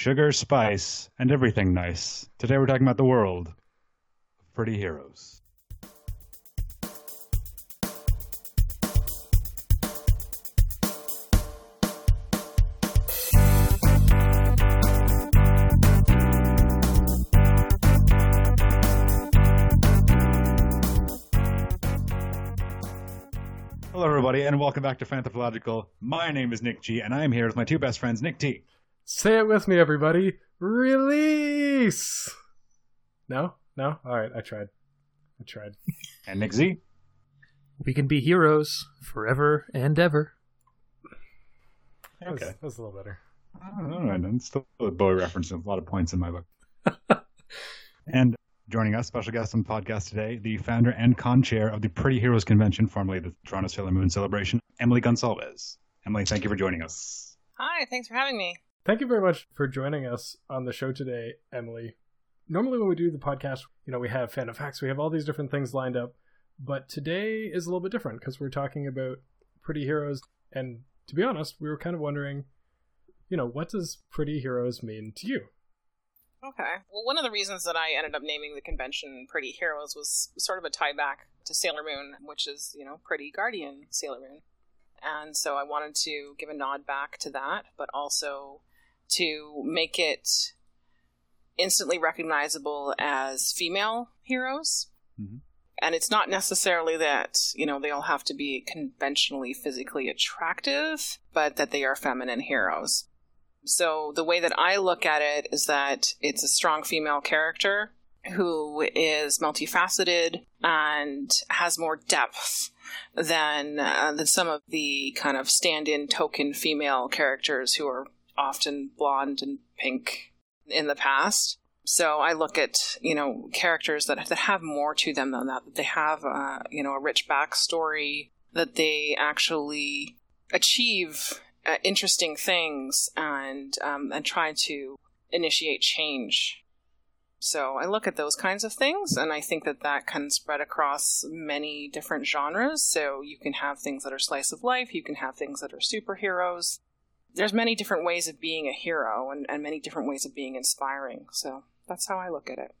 sugar, spice, and everything nice. Today we're talking about the world of pretty heroes. Hello, everybody, and welcome back to Fanthropological. My name is Nick G, and I am here with my two best friends, Nick T. Say it with me, everybody. Release. No, no. All right, I tried. I tried. And Nick Z. We can be heroes forever and ever. That was, Okay. that was a little better. All right, and still a Bowie reference, a lot of points in my book. and joining us, special guest on the podcast today, the founder and con-chair of the Pretty Heroes Convention, formerly the Toronto Sailor Moon Celebration, Emily Gonsalves. Emily, thank you for joining us. Hi, thanks for having me. Thank you very much for joining us on the show today, Emily. Normally, when we do the podcast, you know, we have fan of facts, we have all these different things lined up, but today is a little bit different because we're talking about pretty heroes. And to be honest, we were kind of wondering, you know, what does pretty heroes mean to you? Okay. Well, one of the reasons that I ended up naming the convention Pretty Heroes was sort of a tie back to Sailor Moon, which is, you know, Pretty Guardian Sailor Moon. And so I wanted to give a nod back to that, but also to make it instantly recognizable as female heroes. Mhm. And it's not necessarily that, you know, they all have to be conventionally physically attractive, but that they are feminine heroes. So the way that I look at it is that it's a strong female character who is multifaceted and has more depth than uh, than some of the kind of stand-in token female characters who are often blonde and pink in the past. So I look at you know characters that that have more to them than that. That they have uh, you know a rich backstory. That they actually achieve uh, interesting things and um, and try to initiate change. So I look at those kinds of things, and I think that that can spread across many different genres. So you can have things that are slice of life, you can have things that are superheroes. There's many different ways of being a hero, and, and many different ways of being inspiring. So that's how I look at it.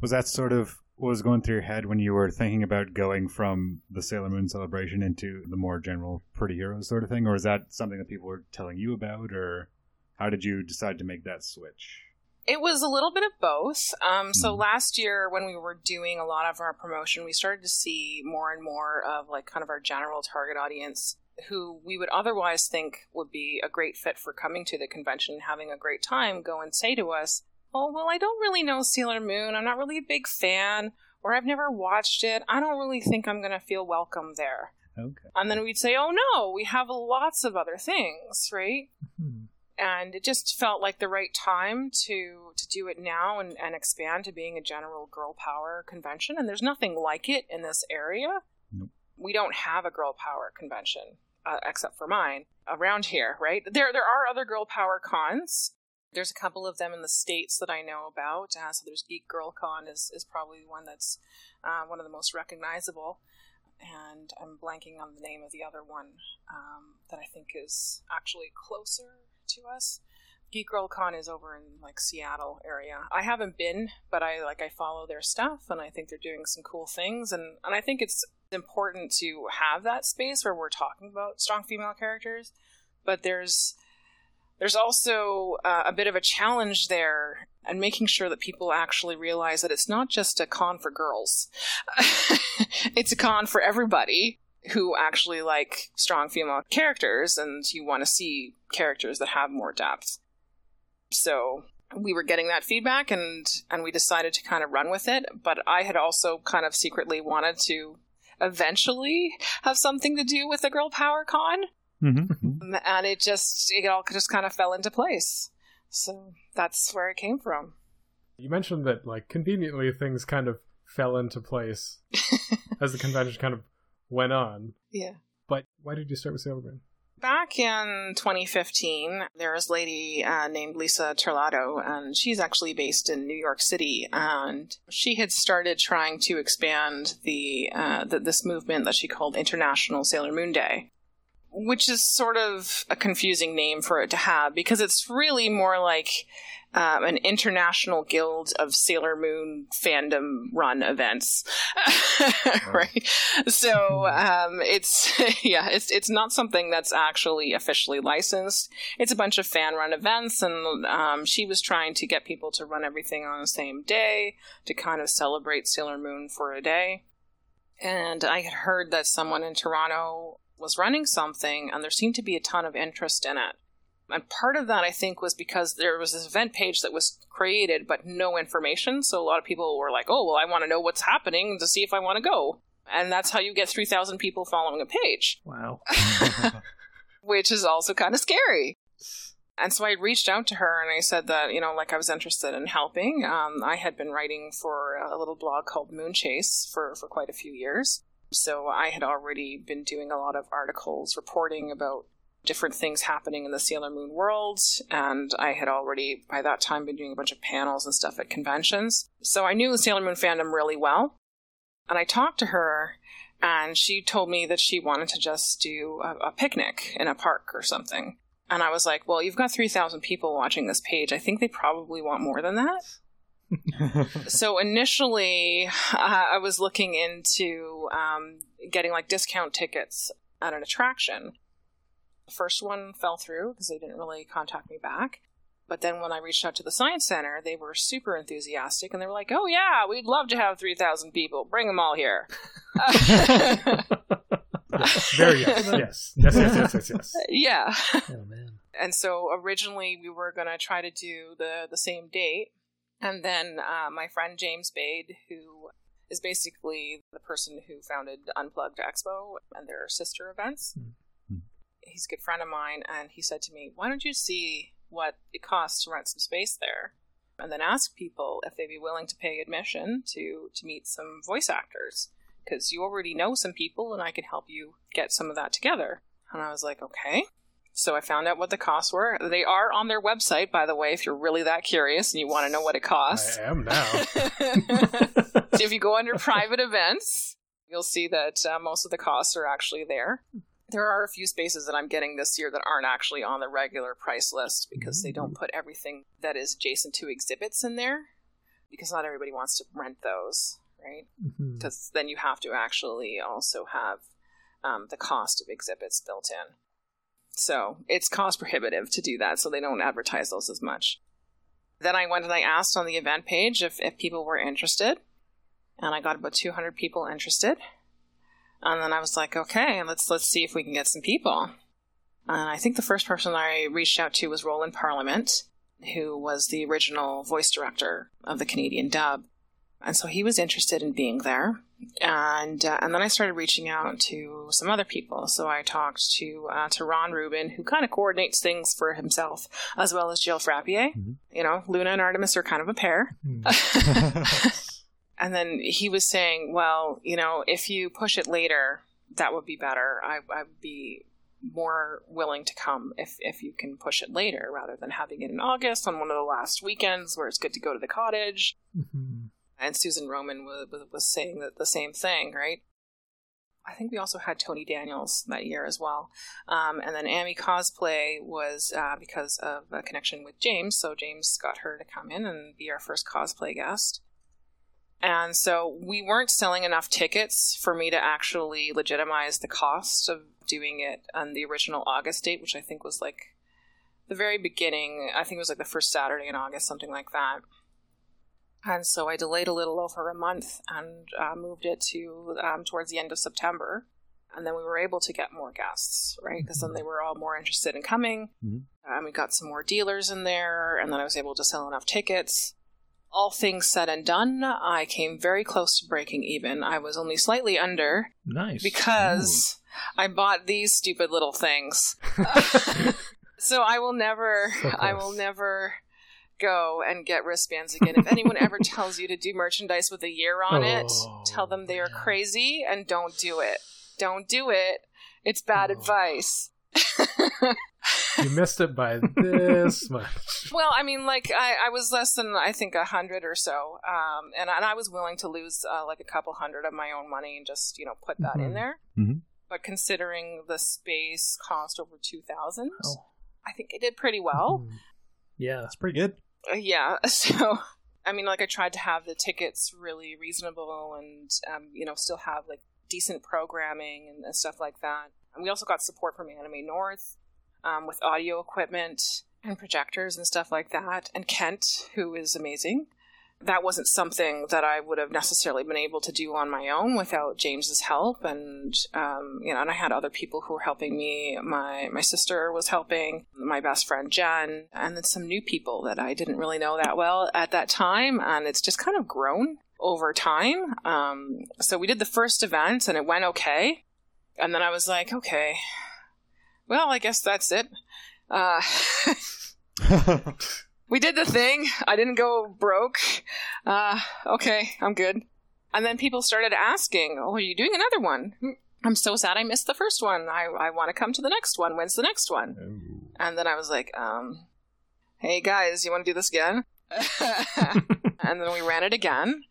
Was that sort of what was going through your head when you were thinking about going from the Sailor Moon celebration into the more general Pretty Heroes sort of thing? Or is that something that people were telling you about? Or how did you decide to make that switch? It was a little bit of both. Um, so Mhm. last year, when we were doing a lot of our promotion, we started to see more and more of like kind of our general target audience who we would otherwise think would be a great fit for coming to the convention, and having a great time, go and say to us, "Oh, well, I don't really know Sailor Moon. I'm not really a big fan, or I've never watched it. I don't really think I'm going to feel welcome there." Okay. And then we'd say, "Oh no, we have lots of other things, right?" Hmm. and it just felt like the right time to to do it now and, and expand to being a general girl power convention and there's nothing like it in this area. We don't have a girl power convention uh, except for mine around here right there there are other girl power cons there's a couple of them in the states that I know about. Uh, so there's Geek Girl Con is, is probably one that's uh, one of the most recognizable, and I'm blanking on the name of the other one um, that I think is actually closer to us. Geek Girl Con is over in like Seattle area. I haven't been, but I like I follow their stuff and I think they're doing some cool things and and I think it's important to have that space where we're talking about strong female characters, but there's there's also uh, a bit of a challenge there and making sure that people actually realize that it's not just a con for girls. it's a con for everybody who actually like strong female characters and you want to see characters that have more depth. So we were getting that feedback and and we decided to kind of run with it, but I had also kind of secretly wanted to eventually have something to do with the girl power con Mm-hmm. and it just it all just kind of fell into place. So that's where it came from. You mentioned that, like, conveniently things kind of fell into place as the convention kind of went on. Yeah. But why did you start with Sailor Moon? Back in 2015, there was a lady uh, named Lisa Terlato, and she's actually based in New York City. And she had started trying to expand the, uh, the this movement that she called International Sailor Moon Day, which is sort of a confusing name for it to have because it's really more like um, an international guild of Sailor Moon fandom run events, right? So um, it's yeah, it's it's not something that's actually officially licensed. It's a bunch of fan run events, and um, she was trying to get people to run everything on the same day to kind of celebrate Sailor Moon for a day. And I had heard that someone in Toronto was running something, and there seemed to be a ton of interest in it. And part of that, I think, was because there was this event page that was created, but no information. So a lot of people were like, oh, well, I want to know what's happening to see if I want to go. And that's how you get 3,000 people following a page, Wow. which is also kind of scary. And so I reached out to her and I said that, you know, like I was interested in helping. Um, I had been writing for a little blog called Moonchase for, for quite a few years. So I had already been doing a lot of articles reporting about different things happening in the Sailor Moon world. And I had already, by that time, been doing a bunch of panels and stuff at conventions. So I knew the Sailor Moon fandom really well. And I talked to her and she told me that she wanted to just do a, a picnic in a park or something. And I was like, well, you've got 3,000 people watching this page. I think they probably want more than that. so initially, uh, I was looking into um, getting like discount tickets at an attraction. The first one fell through because they didn't really contact me back. But then when I reached out to the Science Center, they were super enthusiastic and they were like, oh, yeah, we'd love to have 3,000 people. Bring them all here. Very yes, yes, yes, yes, yes, yes, yes. yeah. Oh man. and so originally we were going to try to do the the same date and then uh, my friend james bade who is basically the person who founded unplugged expo and their sister events Mhm. He's a good friend of mine and he said to me why don't you see what it costs to rent some space there and then ask people if they'd be willing to pay admission to to meet some voice actors because you already know some people and i can help you get some of that together and i was like okay so I found out what the costs were. They are on their website, by the way, if you're really that curious and you want to know what it costs. I am now. so if you go under private events, you'll see that uh, most of the costs are actually there. There are a few spaces that I'm getting this year that aren't actually on the regular price list because they don't put everything that is adjacent to exhibits in there because not everybody wants to rent those, right? Because then you have to actually also have um, the cost of exhibits built in. So it's cost prohibitive to do that, so they don't advertise those as much. Then I went and I asked on the event page if, if people were interested, and I got about 200 people interested. And then I was like, okay, let's let's see if we can get some people. And I think the first person I reached out to was Roland Parliament, who was the original voice director of the Canadian dub, and so he was interested in being there. And uh, and then I started reaching out to some other people. So I talked to uh, to Ron Rubin, who kind of coordinates things for himself, as well as Jill Frappier. Mhm. You know, Luna and Artemis are kind of a pair. Mm. and then he was saying, well, you know, if you push it later, that would be better. I, I'd be more willing to come if, if you can push it later rather than having it in August on one of the last weekends where it's good to go to the cottage. Mhm. And Susan Roman was, was, was saying that the same thing, right? I think we also had Tony Daniels that year as well. Um, and then Amy Cosplay was uh, because of a connection with James. So James got her to come in and be our first cosplay guest. And so we weren't selling enough tickets for me to actually legitimize the cost of doing it on the original August date, which I think was like the very beginning. I think it was like the first Saturday in August, something like that. And so I delayed a little over a month and uh, moved it to um, towards the end of September. And then we were able to get more guests, right? Because then they were all more interested in coming. Mhm. And we got some more dealers in there. And then I was able to sell enough tickets. All things said and done, I came very close to breaking even. I was only slightly under Nice. because I bought these stupid little things. so I will never, So I will never go and get wristbands again. If anyone ever tells you to do merchandise with a year on it, Oh, tell them they are crazy and don't do it. Don't do it. It's bad Oh. advice. you missed it by this much. Well, I mean, like I, I was less than I think a hundred or so, um, and and I was willing to lose uh, like a couple hundred of my own money and just you know put that in Mhm. there. Mhm. But considering the space cost over two thousand, Oh. I think it did pretty well. Mhm. Yeah. That's pretty good. Uh, yeah, so I mean, like I tried to have the tickets really reasonable, and um, you know, still have like decent programming and, and stuff like that. And we also got support from Anime North um, with audio equipment and projectors and stuff like that, and Kent, who is amazing that wasn't something that I would have necessarily been able to do on my own without James's help. And um, you know, and I had other people who were helping me. My my sister was helping, my best friend Jen, and then some new people that I didn't really know that well at that time. And it's just kind of grown over time. Um, so we did the first event, and it went okay. And then I was like, okay, well, I guess that's it. Uh, we did the thing. I didn't go broke. Uh, okay, I'm good. And then people started asking, "Oh, are you doing another one?" I'm so sad I missed the first one. I I want to come to the next one. When's the next one? Ooh. And then I was like, um, "Hey guys, you want to do this again?" and then we ran it again.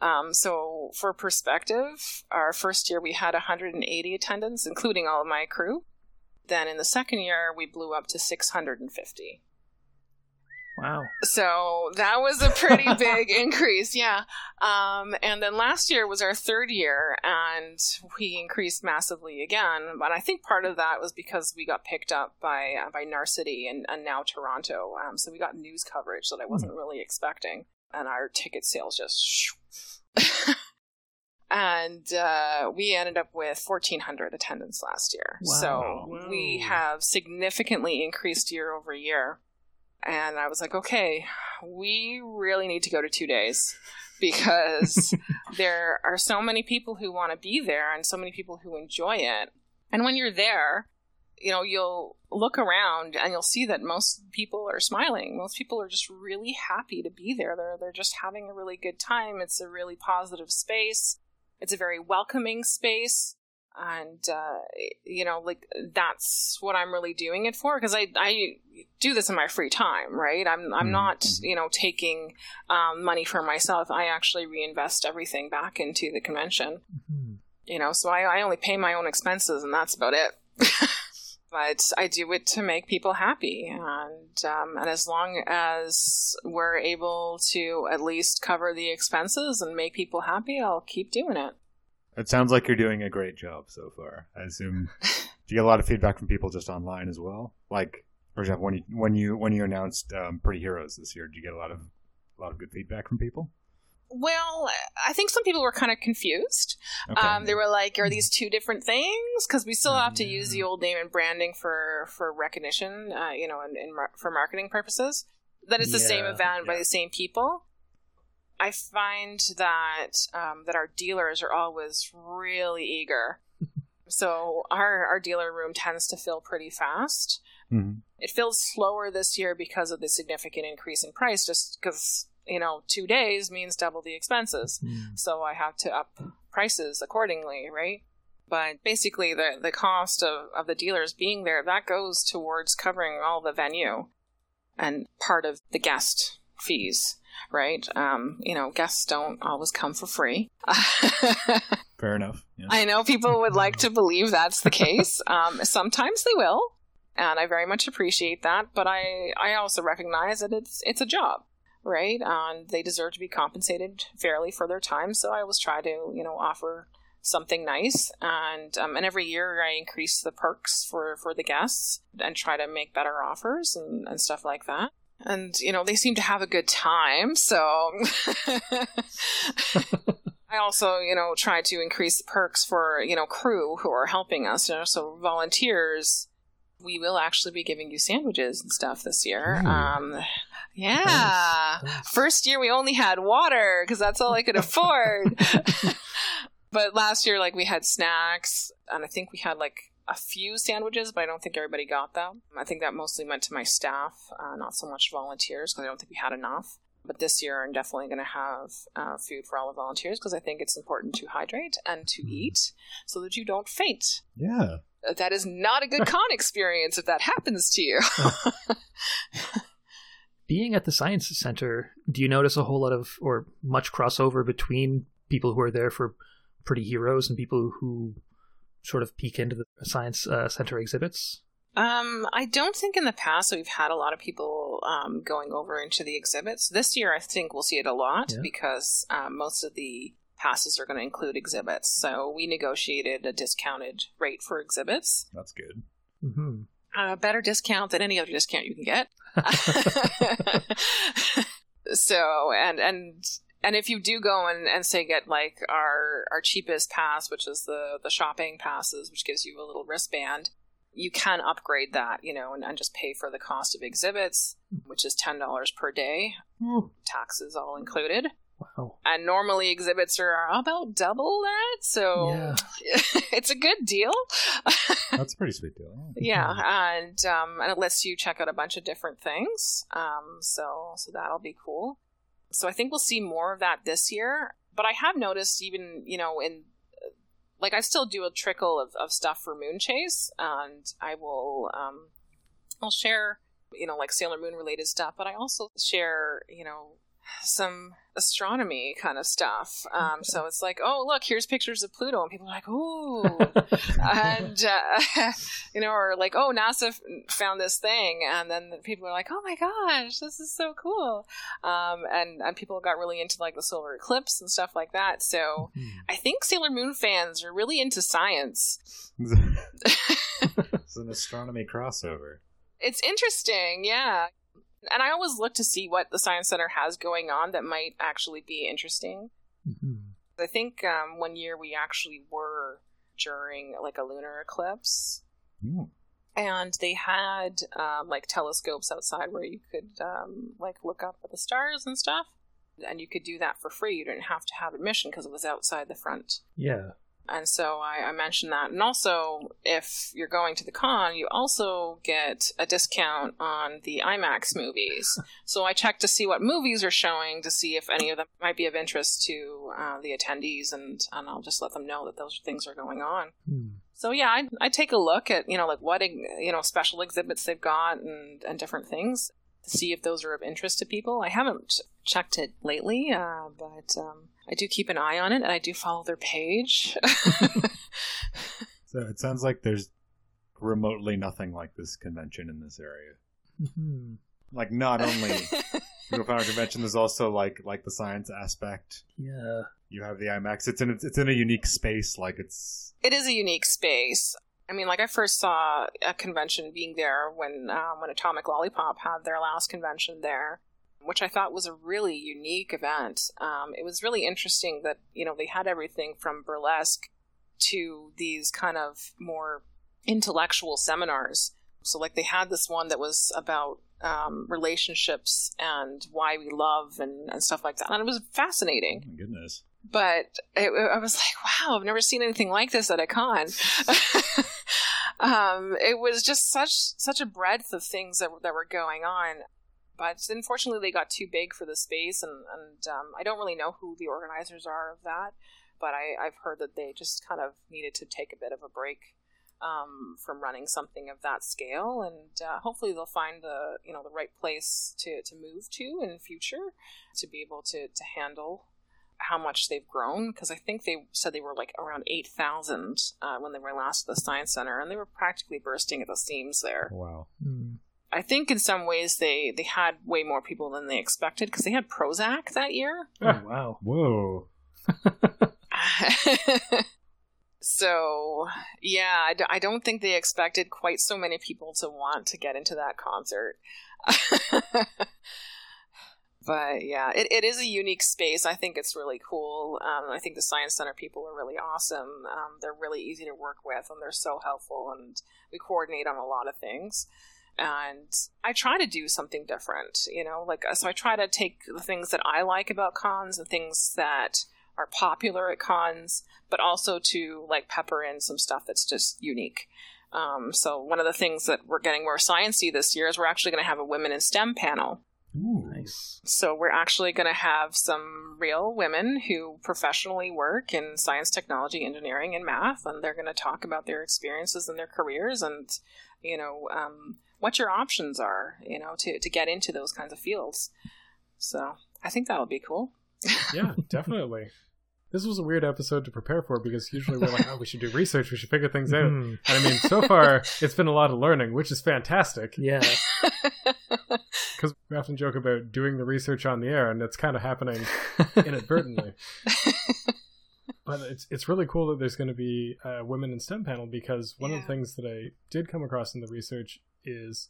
Um, so for perspective, our first year we had 180 attendants, including all of my crew. Then in the second year, we blew up to 650. Wow. So that was a pretty big increase, yeah. Um, and then last year was our third year, and we increased massively again. But I think part of that was because we got picked up by uh, by Narcity and, and now Toronto. Um, so we got news coverage that I wasn't mm. really expecting, and our ticket sales just. and uh, we ended up with 1,400 attendance last year. Wow. So we have significantly increased year over year and I was like, okay, we really need to go to two days because there are so many people who want to be there and so many people who enjoy it. And when you're there, you know, you'll look around and you'll see that most people are smiling. Most people are just really happy to be there. They're they're just having a really good time. It's a really positive space. It's a very welcoming space and uh, you know like that's what i'm really doing it for because i i do this in my free time right i'm i'm mm-hmm. not you know taking um, money for myself i actually reinvest everything back into the convention mm-hmm. you know so I, I only pay my own expenses and that's about it but I do it to make people happy, and um, and as long as we're able to at least cover the expenses and make people happy, I'll keep doing it. It sounds like you're doing a great job so far. I assume. do you get a lot of feedback from people just online as well? Like, for example, when you when you when you announced um, Pretty Heroes this year, did you get a lot of a lot of good feedback from people? Well, I think some people were kind of confused. Okay. Um, they were like, "Are these two different things?" Because we still have to use the old name and branding for for recognition, uh, you know, and, and mar- for marketing purposes. That it's the yeah, same event yeah. by the same people. I find that um, that our dealers are always really eager. so our our dealer room tends to fill pretty fast. Mm-hmm. It fills slower this year because of the significant increase in price, just because you know two days means double the expenses. Mm. So I have to up prices accordingly, right? But basically, the the cost of, of the dealers being there that goes towards covering all the venue and part of the guest fees right? Um, you know, guests don't always come for free. Fair enough. Yeah. I know people would like to believe that's the case. Um, sometimes they will, and I very much appreciate that. But I, I also recognize that it's it's a job, right? And they deserve to be compensated fairly for their time. So I always try to, you know, offer something nice and um, and every year i increase the perks for for the guests and try to make better offers and, and stuff like that and you know they seem to have a good time so i also you know try to increase the perks for you know crew who are helping us you know so volunteers we will actually be giving you sandwiches and stuff this year um yeah first year we only had water because that's all i could afford but last year like we had snacks and i think we had like a few sandwiches, but I don't think everybody got them. I think that mostly went to my staff, uh, not so much volunteers, because I don't think we had enough. But this year, I'm definitely going to have uh, food for all the volunteers because I think it's important to hydrate and to mm-hmm. eat so that you don't faint. Yeah. That is not a good con experience if that happens to you. Being at the Science Center, do you notice a whole lot of, or much crossover between people who are there for Pretty Heroes and people who sort of peek into the science uh, center exhibits? Um, I don't think in the past we've had a lot of people um, going over into the exhibits. This year, I think we'll see it a lot Yeah. because um, most of the passes are going to include exhibits. So we negotiated a discounted rate for exhibits, That's good. hmm a better discount than any other discount you can get. so and and and if you do go and, and say get like our our cheapest pass, which is the the shopping passes, which gives you a little wristband, you can upgrade that, you know, and, and just pay for the cost of exhibits, hmm. which is ten dollars per day, taxes all included. Wow. And normally exhibits are about double that, so Yeah. it's a good deal. That's a pretty sweet deal. yeah, and um, and it lets you check out a bunch of different things. Um, so so that'll be cool. So I think we'll see more of that this year. But I have noticed even you know in like I still do a trickle of, of stuff for Moon Chase, and I will um, I'll share you know like Sailor Moon related stuff, but I also share you know some astronomy kind of stuff. Um, so it's like, oh look, here's pictures of Pluto, and people are like, ooh, and uh, you know, or like, oh, NASA f- found this thing, and then people are like, oh my gosh, this is so cool, um, and and people got really into like the solar eclipse and stuff like that. So Mhm. I think Sailor Moon fans are really into science. It's an astronomy crossover. It's interesting, yeah. And I always look to see what the Science Center has going on that might actually be interesting. Mhm. I think um, one year we actually were during like a lunar eclipse, Ooh. and they had um, like telescopes outside where you could um, like look up at the stars and stuff, and you could do that for free. You didn't have to have admission because it was outside the front. Yeah. And so I, I mentioned that. And also, if you're going to the con, you also get a discount on the IMAX movies. so I checked to see what movies are showing to see if any of them might be of interest to uh, the attendees, and, and I'll just let them know that those things are going on. Hmm. So yeah, I I take a look at you know like what you know special exhibits they've got and and different things to see if those are of interest to people. I haven't checked it lately, uh, but um, I do keep an eye on it and I do follow their page. So it sounds like there's remotely nothing like this convention in this area. Mhm. Like not only Eagle Founder Convention, there's also like like the science aspect. Yeah. You have the IMAX. It's in it's in a unique space. Like it's it is a unique space. I mean, like I first saw a convention being there when um, when Atomic Lollipop had their last convention there, which I thought was a really unique event. Um, it was really interesting that you know they had everything from burlesque to these kind of more intellectual seminars. So like they had this one that was about um, relationships and why we love and, and stuff like that, and it was fascinating oh my goodness. but it, I was like, wow, I've never seen anything like this at a con. um, it was just such such a breadth of things that, that were going on. But unfortunately, they got too big for the space, and, and um, I don't really know who the organizers are of that. But I, I've heard that they just kind of needed to take a bit of a break um, from running something of that scale, and uh, hopefully they'll find the you know the right place to, to move to in the future to be able to, to handle how much they've grown because I think they said they were like around 8,000 uh, when they were last at the Science Center and they were practically bursting at the seams there. Wow. Hmm. I think in some ways they, they had way more people than they expected because they had Prozzäk that year. Oh, wow. Whoa. so, yeah, I, d- I don't think they expected quite so many people to want to get into that concert. but yeah, it, it is a unique space. I think it's really cool. Um, I think the Science Center people are really awesome. Um, they're really easy to work with and they're so helpful, and we coordinate on a lot of things. And I try to do something different, you know, like so I try to take the things that I like about cons and things that are popular at cons, but also to like pepper in some stuff that's just unique. Um, so one of the things that we're getting more sciencey this year is we're actually going to have a women in STEM panel. Ooh. Nice. So we're actually going to have some real women who professionally work in science, technology, engineering, and math, and they're going to talk about their experiences and their careers, and you know um, what your options are, you know, to to get into those kinds of fields. So I think that'll be cool. yeah, definitely. this was a weird episode to prepare for because usually we're like, oh, we should do research, we should figure things out. Mhm. And I mean, so far it's been a lot of learning, which is fantastic Yeah. because we often joke about doing the research on the air, and it's kind of happening inadvertently. But it's it's really cool that there's going to be a women in STEM panel because one of the things that I did come across in the research is,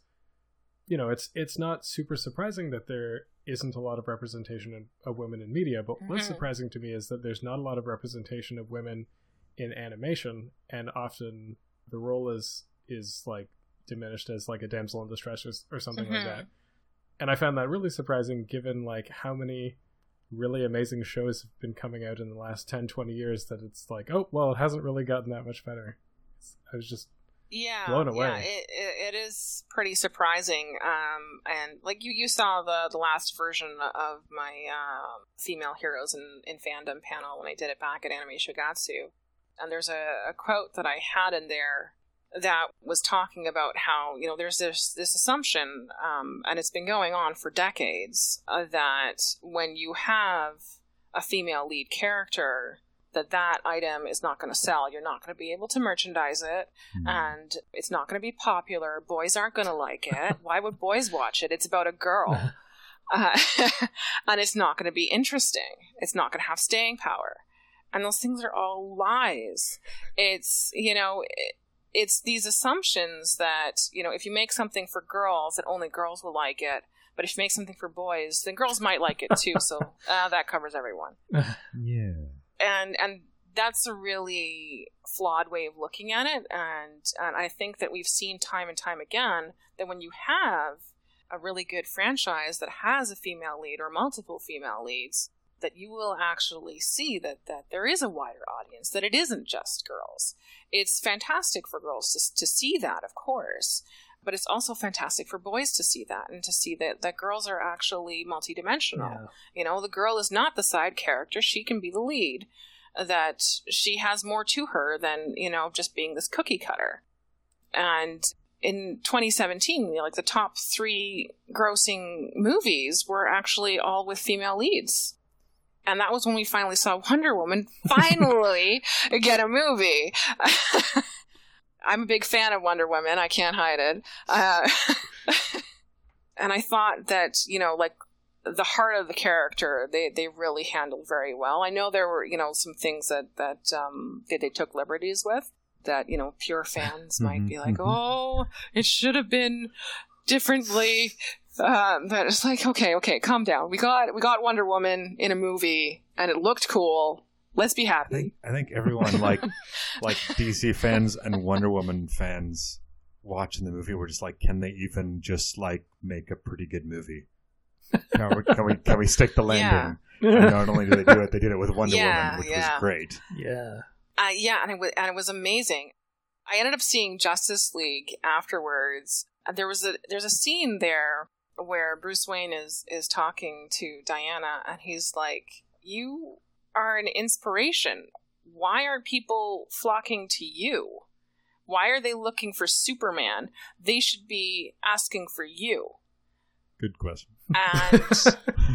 you know, it's it's not super surprising that there isn't a lot of representation of, women in media, but what's Mhm. surprising to me is that there's not a lot of representation of women in animation, and often the role is is like diminished as like a damsel in distress or, or something like Mhm. that. And I found that really surprising given like how many really amazing shows have been coming out in the last 10 20 years that it's like oh well it hasn't really gotten that much better It's- i was just yeah blown away. yeah it, it, it is pretty surprising um and like you you saw the the last version of my um female heroes in in fandom panel when i did it back at anime shogatsu and there's a, a quote that i had in there that was talking about how you know there's this this assumption um and it's been going on for decades uh, that when you have a female lead character that that item is not going to sell you're not going to be able to merchandise it Hmm. and it's not going to be popular. Boys aren't going to like it. Why would boys watch it? It's about a girl. Uh, and it's not going to be interesting. It's not going to have staying power. And those things are all lies. It's, you know, it, it's these assumptions that, you know, if you make something for girls, that only girls will like it. But if you make something for boys, then girls might like it too. So uh, that covers everyone Yeah. and and that's a really flawed way of looking at it and and I think that we've seen time and time again that when you have a really good franchise that has a female lead or multiple female leads that you will actually see that that there is a wider audience that it isn't just girls it's fantastic for girls to, to see that of course but it's also fantastic for boys to see that and to see that that girls are actually multidimensional Yeah. you know, the girl is not the side character. She can be the lead. That she has more to her than, you know, just being this cookie cutter. And in 2017, you know, like the top three grossing movies were actually all with female leads. And that was when we finally saw Wonder Woman finally get a movie. I'm a big fan of Wonder Woman. I can't hide it. Uh, and I thought that, you know, like the heart of the character they they really handled very well i know there were you know some things that that um that they took liberties with that you know pure fans might be like Mhm. oh it should have been differently uh, but it's like okay okay calm down we got we got wonder woman in a movie and it looked cool let's be I happy think I think everyone like like DC fans and Wonder Woman fans watching the movie were just like, can they even just like make a pretty good movie? Can we can we, can we stick the landing? And not only did they do it, they did it with Wonder Yeah, Woman, which yeah. was great. yeah. Uh, yeah, and it, was, and it was amazing. I ended up seeing Justice League afterwards. There was a there's a scene there where Bruce Wayne is is talking to Diana, and he's like, "You are an inspiration. Why aren't people flocking to you? Why are they looking for Superman? They should be asking for you." Good question. And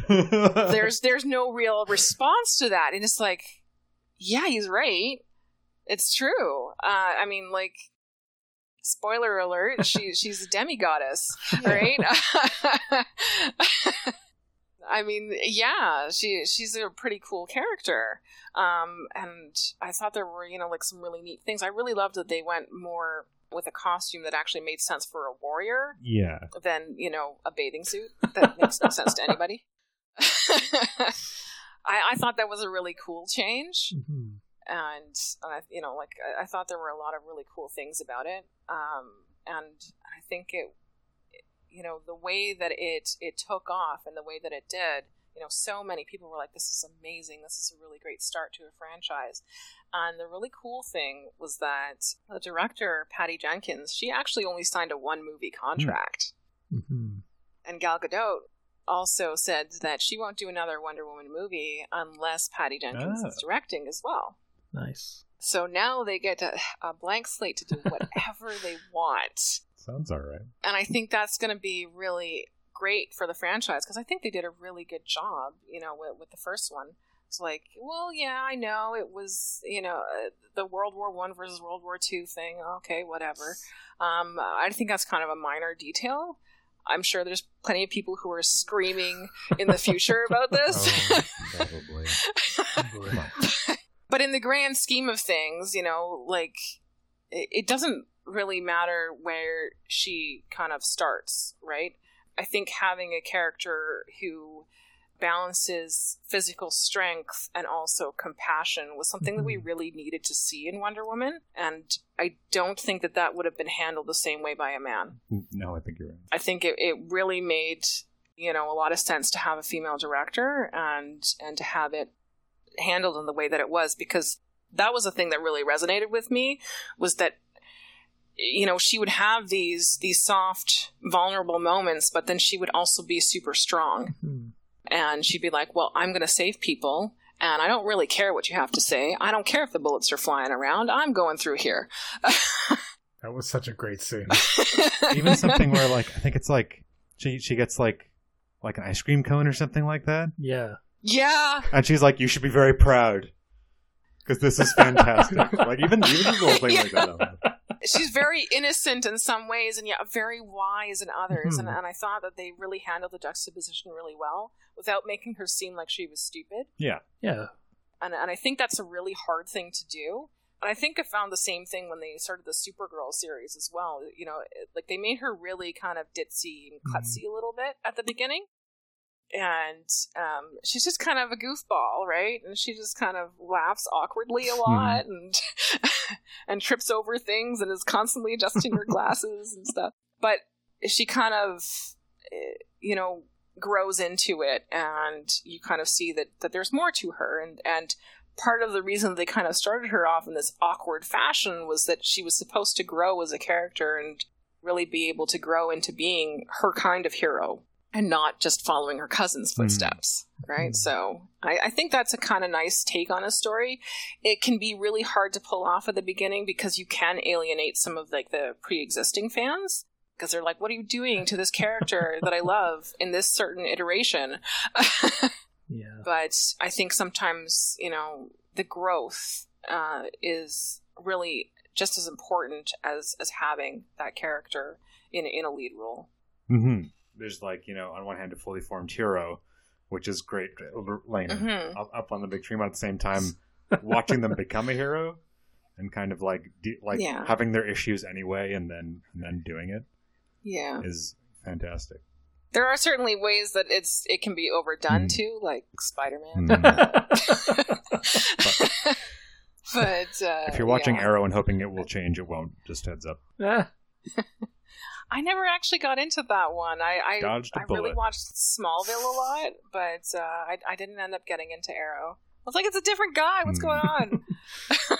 there's there's no real response to that and it's like yeah he's right it's true uh i mean like spoiler alert she she's a demigoddess right? I mean yeah she she's a pretty cool character. Um and i thought there were you know like some really neat things. I really loved that they went more with a costume that actually made sense for a warrior yeah. than you know a bathing suit. That makes no sense to anybody. I, I thought that was a really cool change. Mhm. And uh, you know like I, I thought there were a lot of really cool things about it. Um, and i think it you know the way that it it took off and the way that it did you know so many people were like this is amazing. This is a really great start to a franchise. And the really cool thing was that the director patty jenkins she actually only signed a one movie contract. Mhm. and Gal Gadot also said that she won't do another Wonder Woman movie unless Patty Jenkins is directing as well. Nice. So now they get a, a blank slate to do whatever they want. Sounds all right. And I think that's going to be really great for the franchise because I think they did a really good job, you know, with, with the first one. It's like, well, yeah, I know it was, you know, uh, the World War One versus World War Two thing. Okay, whatever. Um, I think that's kind of a minor detail. I'm sure there's plenty of people who are screaming in the future about this. Oh, probably. but in the grand scheme of things, you know, like it, it doesn't really matter where she kind of starts, right? I think having a character who balances physical strength and also compassion was something that we mm-hmm. really needed to see in Wonder Woman. And I don't think that that would have been handled the same way by a man. No, I think you're right. I think it, it really made, you know, a lot of sense to have a female director and, and to have it handled in the way that it was because that was the thing that really resonated with me was that you know she would have these these soft vulnerable moments but then she would also be super strong Hmm. and she'd be like well i'm going to save people and i don't really care what you have to say i don't care if the bullets are flying around i'm going through here That was such a great scene. Even something where like I think it's like she she gets like like an ice cream cone or something like that, Yeah. Yeah and she's like, "You should be very proud." Because this is fantastic. like even even a little thing like that. she's very innocent in some ways and yet very wise in others and, Mhm. and i thought that they really handled the juxtaposition really well without making her seem like she was stupid Yeah. Yeah. and, and i think that's a really hard thing to do and i think i found the same thing when they started the supergirl series as well you know it- like they made her really kind of ditzy and klutzy a little bit at the beginning and um, she's just kind of a goofball, right? And she just kind of laughs awkwardly a lot and and trips over things and is constantly adjusting her glasses and stuff. But she kind of, eh, you know, grows into it, and you kind of see that that there's more to her, and and part of the reason they kind of started her off in this awkward fashion was that she was supposed to grow as a character and really be able to grow into being her kind of hero and not just following her cousin's footsteps right Mhm. so I, I think that's a kind of nice take on a story it can be really hard to pull off at the beginning because you can alienate some of like the pre-existing fans because they're like what are you doing to this character that i love in this certain iteration Yeah. but I think sometimes you know the growth uh, is really just as important as as having that character in in a lead role. hmm There's like you know on one hand a fully formed hero, which is great, laying Mhm. up, up on the big tree, but at the same time watching them become a hero and kind of like de- like Yeah. having their issues anyway and then and then doing it Yeah, is fantastic. there are certainly ways that it's it can be overdone Mm. too, like Spider Man. Mm. but uh, if you're watching yeah. Arrow and hoping it will change, it won't. Just heads up. I never actually got into that one. I I, Dodged a I really watched Smallville a lot, but uh, I I didn't end up getting into Arrow. I was like, it's a different guy. What's Hmm. going on?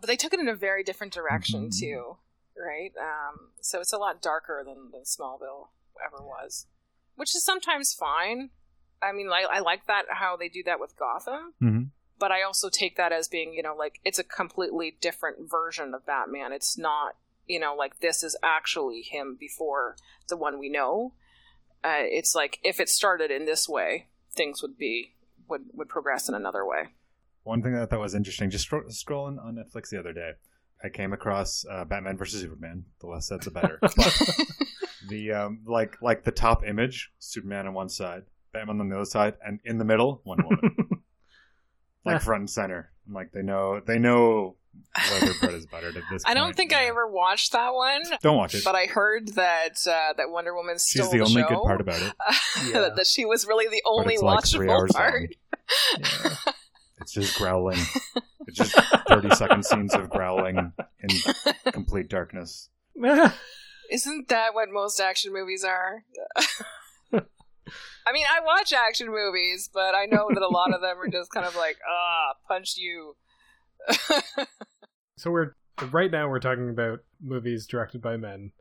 but they took it in a very different direction Mhm. too, right? Um, so it's a lot darker than, than Smallville ever was, which is sometimes fine. I mean, I, I like that how they do that with Gotham, Mhm. but I also take that as being, you know, like it's a completely different version of Batman. It's not, you know, like this is actually him before the one we know. Uh, it's like if it started in this way, things would be would would progress in another way. One thing that I thought was interesting, just scro- scrolling on Netflix the other day, I came across uh, Batman versus Superman. The less said, the better. The um, like like the top image, Superman on one side, Batman on the other side, and in the middle, one Woman, like front and center. I'm like they know they know whether bread is buttered at this. I don't point. think I ever watched that one, Don't watch it. but I heard that uh, that Wonder Woman She's stole the only show. good part about it. Yeah. that she was really the only it's like three watchable hours part. long. yeah. It's just growling. It's just 30 second scenes of growling in complete darkness. Isn't that what most action movies are? I mean, I watch action movies, but I know that a lot of them are just kind of like, ah, punch you. So we're right now we're talking about movies directed by men,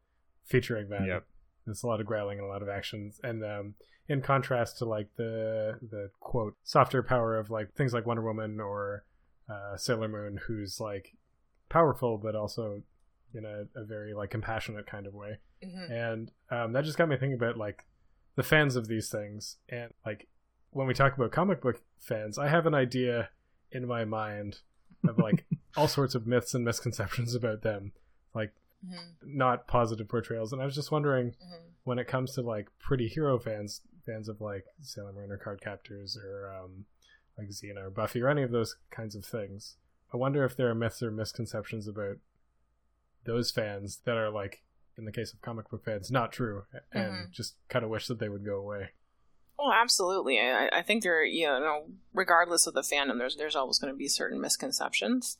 featuring men. Yep. There's a lot of growling and a lot of actions, and um, in contrast to like the the quote softer power of like things like Wonder Woman or uh, Sailor Moon, who's like powerful but also in a, a very like compassionate kind of way. Mhm. and um, that just got me thinking about like the fans of these things and like when we talk about comic book fans, I have an idea in my mind of like all sorts of myths and misconceptions about them, like Mm-hmm. not positive portrayals. And I was just wondering Mm-hmm. when it comes to like pretty hero fans, fans of like Sailor Moon or Card Captors or um, like Xena or Buffy or any of those kinds of things. I wonder if there are myths or misconceptions about those fans that are like, in the case of comic book fans, not true, and Mhm. just kind of wish that they would go away. Oh, absolutely. I, I think there, you know, regardless of the fandom, there's there's always going to be certain misconceptions.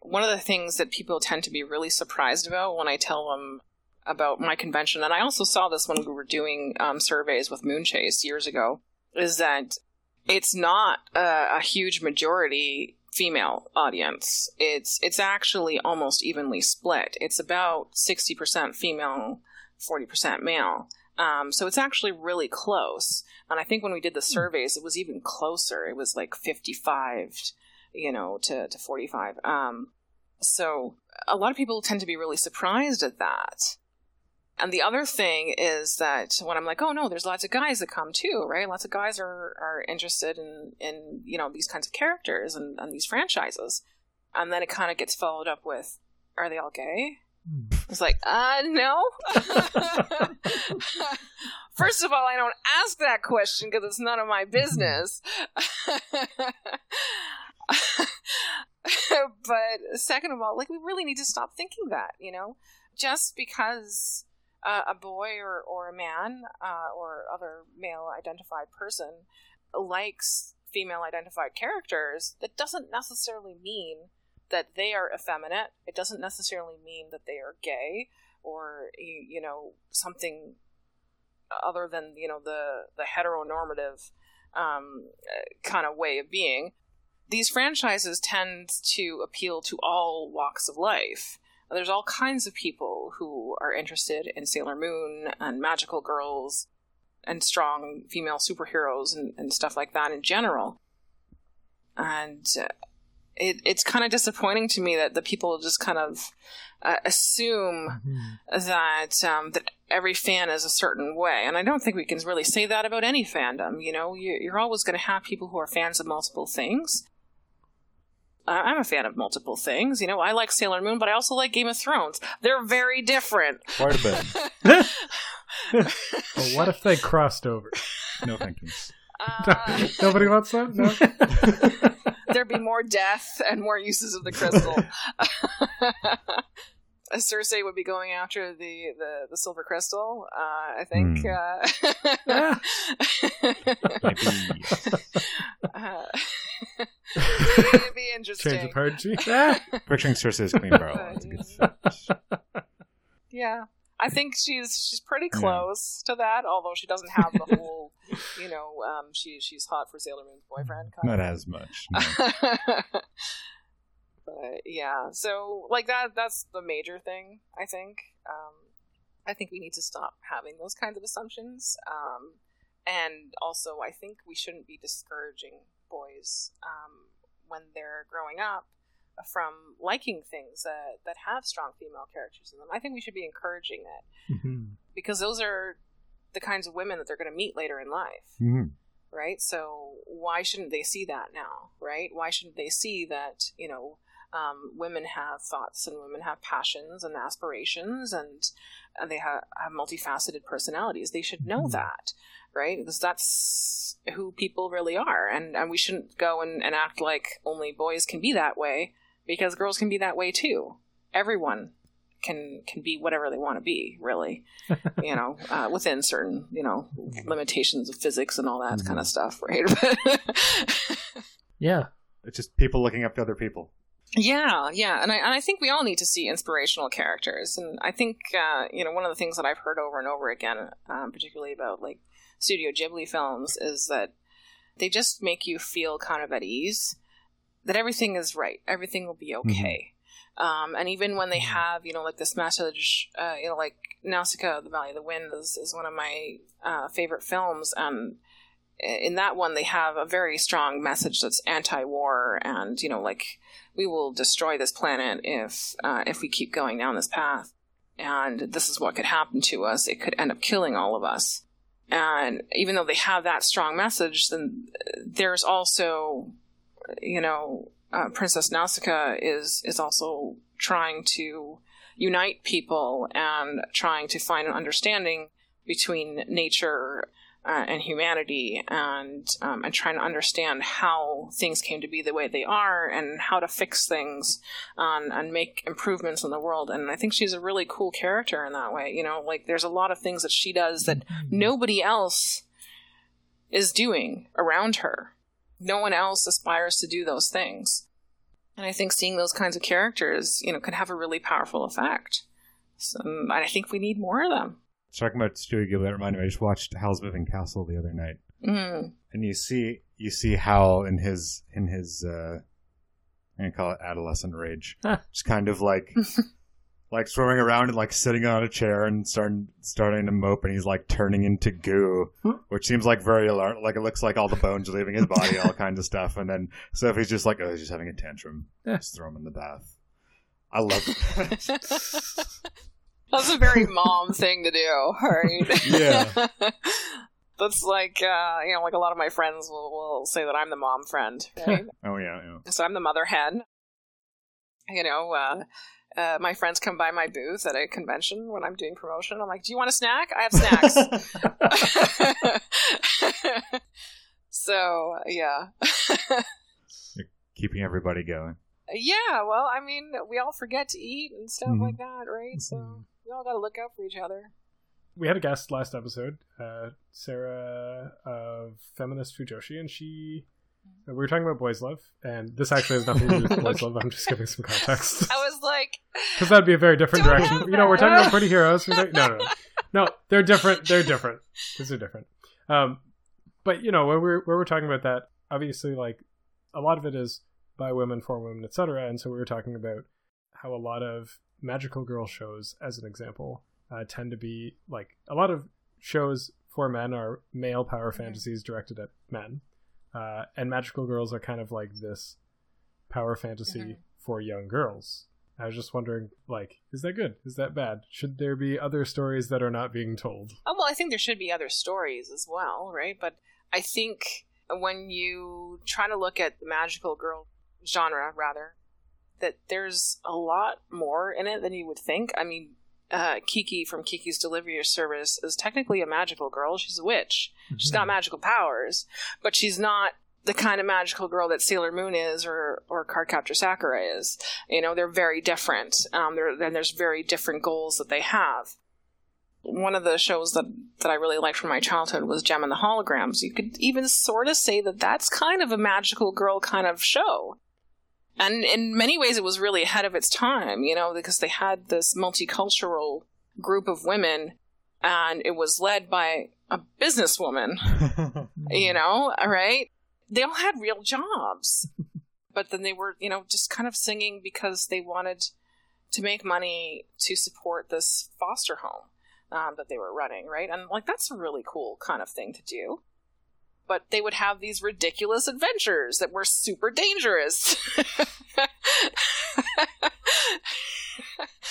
One of the things that people tend to be really surprised about when I tell them about my convention, and I also saw this when we were doing um, surveys with Moonchase years ago, is that it's not a, a huge majority female audience. It's it's actually almost evenly split. It's about sixty percent female, forty percent male. Um, so it's actually really close. And I think when we did the surveys, it was even closer. It was like 55, you know, to, to 45. Um, so a lot of people tend to be really surprised at that. And the other thing is that when I'm like, oh no, there's lots of guys that come too, right? Lots of guys are, are interested in, in, you know, these kinds of characters and, and these franchises. And then it kind of gets followed up with, are they all gay? It's like, uh, no. First of all, I don't ask that question because it's none of my business. but second of all, like, we really need to stop thinking that, you know? Just because uh, a boy or, or a man uh, or other male identified person likes female identified characters, that doesn't necessarily mean that they are effeminate. It doesn't necessarily mean that they are gay or you, know something other than you know the the heteronormative um, kind of way of being. These franchises tend to appeal to all walks of life. There's all kinds of people who are interested in Sailor Moon and magical girls and strong female superheroes and, and stuff like that in general. And uh, it, it's kind of disappointing to me that the people just kind of uh, assume that um, that every fan is a certain way, and I don't think we can really say that about any fandom. You know, you, you're always going to have people who are fans of multiple things. Uh, I'm a fan of multiple things. You know, I like Sailor Moon, but I also like Game of Thrones. They're very different. Quite a bit. But what if they crossed over? No thank you. Uh, Nobody wants that? No? there'd be more death and more uses of the crystal. Cersei would be going after the, the, the silver crystal. Uh, I think. Hmm. Uh, Maybe. uh, it'd be interesting. Change of heart, G. Picturing Cersei as Queen Beryl. That's a good fit. Yeah, I think she's she's pretty Yeah. close to that. Although she doesn't have the whole, you know, um, she she's hot for Sailor Moon's boyfriend. Kind Not of. as much. no. but yeah, so like that that's the major thing, I think. Um I think we need to stop having those kinds of assumptions. Um and also I think we shouldn't be discouraging boys um when they're growing up from liking things that that have strong female characters in them. I think we should be encouraging it because those are the kinds of women that they're going to meet later in life Mhm. right? So why shouldn't they see that now, right? Why shouldn't they see that you know um, women have thoughts and women have passions and aspirations and and they have, have multifaceted personalities? They should know Mhm. that, right? Because that's who people really are, and and we shouldn't go and, and act like only boys can be that way because girls can be that way too. Everyone can can be whatever they want to be, really you know, uh, within certain, you know, limitations of physics and all that kind of stuff, right? Yeah. It's just people looking up to other people. yeah, yeah, and I and I think we all need to see inspirational characters, and I think uh, you know one of the things that I've heard over and over again, um, particularly about like Studio Ghibli films, is that they just make you feel kind of at ease that everything is right, everything will be okay. Um, and even when they have, you know, like this message, uh, you know, like Nausicaa, The Valley of the Wind is, is one of my uh, favorite films. And in that one, they have a very strong message that's anti-war and, you know, like we will destroy this planet if uh, if we keep going down this path. And this is what could happen to us. It could end up killing all of us. And even though they have that strong message, then there's also, you know, uh, Princess Nausicaa is is also trying to unite people and trying to find an understanding between nature uh, and humanity and um, and trying to understand how things came to be the way they are and how to fix things um, and make improvements in the world. And I think she's a really cool character in that way you know like there's a lot of things that she does that nobody else is doing around her no one else aspires to do those things and I think seeing those kinds of characters you know can have a really powerful effect so, and I think we need more of them talking about Studio Ghibli, that reminded me. I just watched Howl's Moving Castle the other night, mm. and you see you see how in his in his uh, I'm gonna call it adolescent rage, Huh. just kind of like like swimming around and like sitting on a chair and starting starting to mope, and he's like turning into goo, Hmm. which seems like very alarm. Like it looks like all the bones are leaving his body, all kinds of stuff, and then Sophie's just like, oh, he's just having a tantrum. Yeah. Just throw him in the bath. I love it. That's a very mom thing to do, right? Yeah. That's like, uh, you know, like a lot of my friends will, will say that I'm the mom friend, right? oh yeah, yeah. so I'm the mother hen. You know, uh, uh, my friends come by my booth at a convention when I'm doing promotion. I'm like, "Do you want a snack? I have snacks." so yeah, Keeping everybody going. yeah. Well, I mean, we all forget to eat and stuff Mhm. like that, right? So we all got to look out for each other. we had a guest last episode, uh, Sarah of Feminist Fujoshi, and she. We were talking about boys' love, and this actually has nothing to do with boys' love. I'm just giving some context I was like, because that'd be a very different direction. You know, we're talking about pretty heroes. We're talking- no, no, no, no. They're different. They're different. These are different. Um, but you know, when we're when we're talking about that, obviously, like a lot of it is by women for women, etc. And so we were talking about how a lot of magical girl shows, as an example, uh, tend to be like a lot of shows for men are male power Mhm. fantasies directed at men, uh, and magical girls are kind of like this power fantasy Mhm. for young girls. I was just wondering, like, is that good? Is that bad? Should there be other stories that are not being told? Oh, well, I think there should be other stories as well, right? But I think when you try to look at the magical girl genre, rather, that there's a lot more in it than you would think. I mean, uh, Kiki from Kiki's Delivery Service is technically a magical girl. She's a witch. She's got magical powers, but she's not the kind of magical girl that Sailor Moon is or or Cardcaptor Sakura is. You know, they're very different. Um, there and there's very different goals that they have. One of the shows that that I really liked from my childhood was Jem and the Holograms. You could even sort of say that that's kind of a magical girl kind of show. And in many ways, it was really ahead of its time, you know, because they had this multicultural group of women, and it was led by a businesswoman you know, all right? They all had real jobs. but then they were, you know, just kind of singing because they wanted to make money to support this foster home um, that they were running, right? And like, that's a really cool kind of thing to do. But they would have these ridiculous adventures that were super dangerous.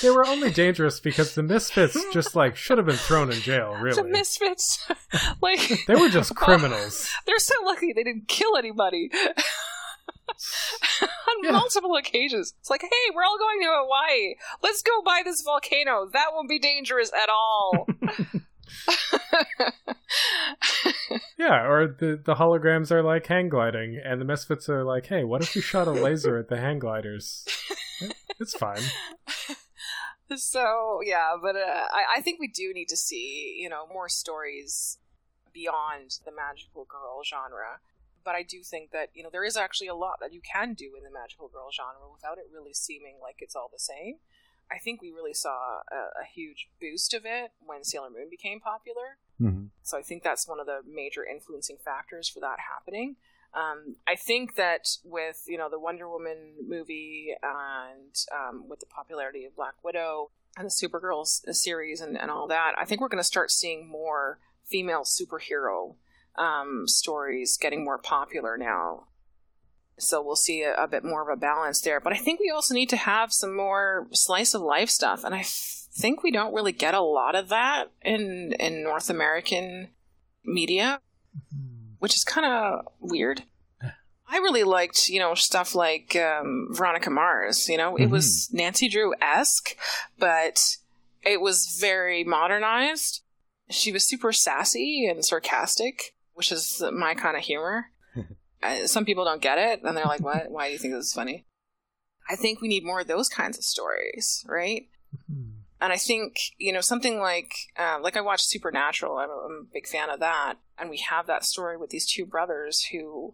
They were only dangerous because the misfits just like should have been thrown in jail. Really, the misfits, like they were just criminals. They're so lucky they didn't kill anybody. On Yeah. multiple occasions. It's like, hey, we're all going to Hawaii. Let's go by this volcano. That won't be dangerous at all. Yeah, or the the holograms are like hang gliding, and the misfits are like, hey, what if we shot a laser at the hang gliders? It's fine. so, yeah, but uh, I, I think we do need to see, you know, more stories beyond the magical girl genre. But I do think that, you know, there is actually a lot that you can do in the magical girl genre without it really seeming like it's all the same. I think we really saw a, a huge boost of it when Sailor Moon became popular. Mhm. So I think that's one of the major influencing factors for that happening. Um, I think that with you know the Wonder Woman movie and um, with the popularity of Black Widow and the Supergirl series and, and all that, I think we're going to start seeing more female superhero um, stories getting more popular now. So we'll see a, a bit more of a balance there. But I think we also need to have some more slice of life stuff, and I f- think we don't really get a lot of that in in North American media, Mhm. which is kind of weird. I really liked, you know, stuff like um, Veronica Mars. You know, it was Nancy Drew esque, but it was very modernized. She was super sassy and sarcastic, which is my kind of humor. Some people don't get it, and they're like, "What? Why do you think this is funny?" I think we need more of those kinds of stories, right? Mhm. and I think you know something like uh, like I watched Supernatural. I'm a, I'm a big fan of that, and we have that story with these two brothers who,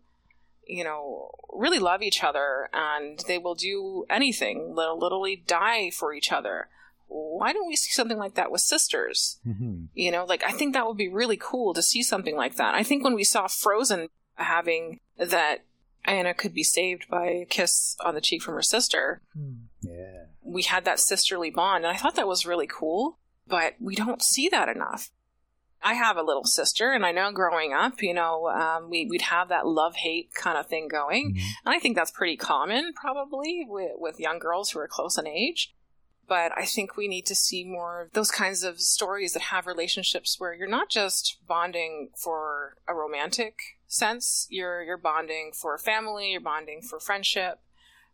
you know, really love each other, and they will do anything. They'll literally die for each other. Why don't we see something like that with sisters? Mm-hmm. You know, like I think that would be really cool to see something like that. I think when we saw Frozen having that Anna could be saved by a kiss on the cheek from her sister, Mhm. Yeah. we had that sisterly bond and i thought that was really cool but we don't see that enough i have a little sister and i know growing up you know um, we, we'd have that love-hate kind of thing going Mhm. and i think that's pretty common probably with, with young girls who are close in age but i think we need to see more of those kinds of stories that have relationships where you're not just bonding for a romantic sense you're you're bonding for family you're bonding for friendship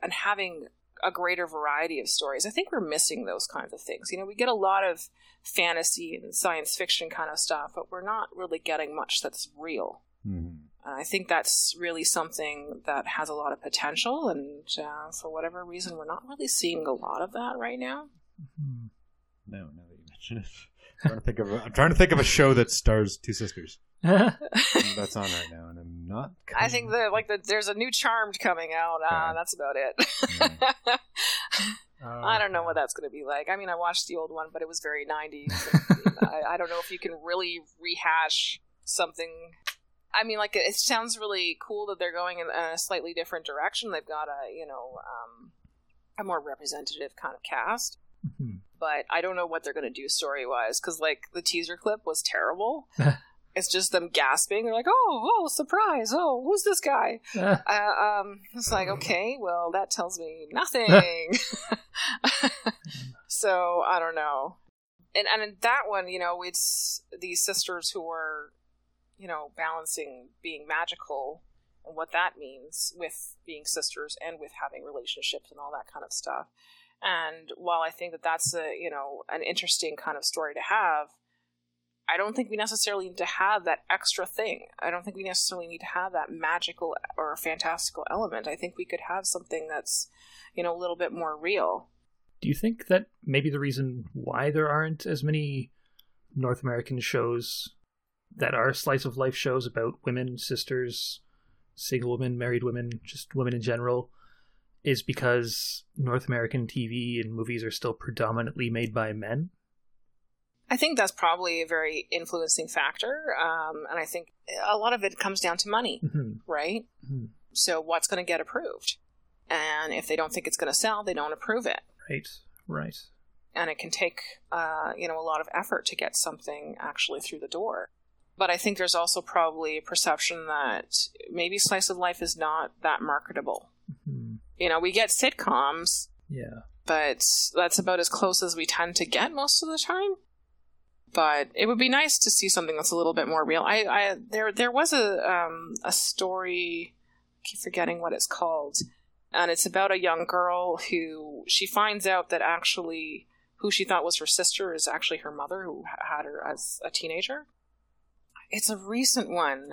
and having a greater variety of stories. I think we're missing those kinds of things. You know, we get a lot of fantasy and science fiction kind of stuff, but we're not really getting much that's real. Mhm. And I think that's really something that has a lot of potential, and uh, for whatever reason, we're not really seeing a lot of that right now. Mhm. No, now that you mention it, I'm trying to think of a, I'm trying to think of a show that stars two sisters that's on right now, and I'm not. I think that like the, there's a new Charmed coming out. Uh, Okay. that's about it. Mm. Uh, I don't know what that's going to be like. I mean, I watched the old one, but it was very 90s. I, I don't know if you can really rehash something. I mean, like, it sounds really cool that they're going in a slightly different direction. They've got a, you know, um, a more representative kind of cast. Mhm. But I don't know what they're going to do story wise because, like, the teaser clip was terrible. it's just them gasping. They're like, oh, oh, surprise. Oh, who's this guy? Uh, Uh, um, it's like, okay, well, that tells me nothing. so I don't know. And and in that one, you know, it's these sisters who are, you know, balancing being magical and what that means with being sisters and with having relationships and all that kind of stuff. And while I think that that's a you know an interesting kind of story to have, I don't think we necessarily need to have that extra thing. I don't think we necessarily need to have that magical or fantastical element. I think we could have something that's, you know, a little bit more real. Do you think that maybe the reason why there aren't as many North American shows that are slice of life shows about women, sisters, single women, married women, just women in general, is because North American TV and movies are still predominantly made by men? I think that's probably a very influencing factor. Um, and I think a lot of it comes down to money, Mhm. right? Mhm. So what's going to get approved? And if they don't think it's going to sell, they don't approve it. Right, right. and it can take uh, you know a lot of effort to get something actually through the door. But I think there's also probably a perception that maybe slice of life is not that marketable. Mhm. You know, we get sitcoms, Yeah. but that's about as close as we tend to get most of the time. But it would be nice to see something that's a little bit more real. I, I there there was a um, a story, I keep forgetting what it's called, and it's about a young girl who she finds out that actually who she thought was her sister is actually her mother who had her as a teenager. It's a recent one.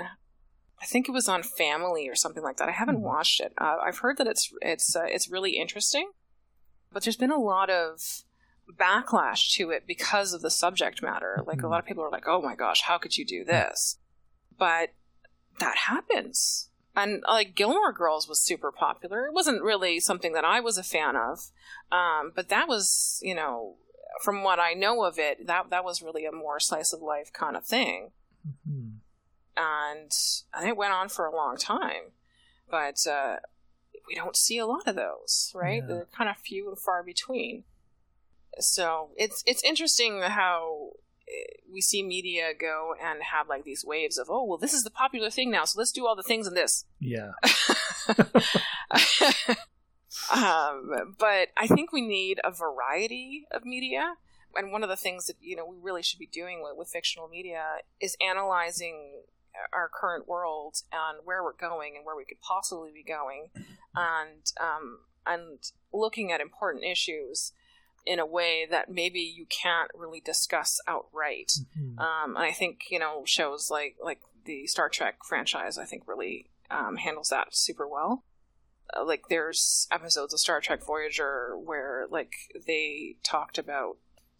I think it was on Family or something like that. I haven't Hmm. watched it. Uh, I've heard that it's it's uh, it's really interesting, but there's been a lot of backlash to it because of the subject matter. Like a Mhm. lot of people are like, "Oh my gosh, how could you do this?" But that happens. And like Gilmore Girls was super popular. It wasn't really something that I was a fan of, um, but that was, you know, from what I know of it, that that was really a more slice of life kind of thing Mhm. And and it went on for a long time. But uh, we don't see a lot of those, right? Yeah. They're kind of few and far between. So it's it's interesting how eh, we see media go and have like these waves of oh well this is the popular thing now so let's do all the things in this Yeah. um, but I think we need a variety of media And one of the things that you know we really should be doing with, with fictional media is analyzing our current world and where we're going and where we could possibly be going, and um, and looking at important issues in a way that maybe you can't really discuss outright. Mhm. Um, and I think you know shows like like the Star Trek franchise, I think really um, handles that super well. Uh, like there's episodes of Star Trek Voyager where like they talked about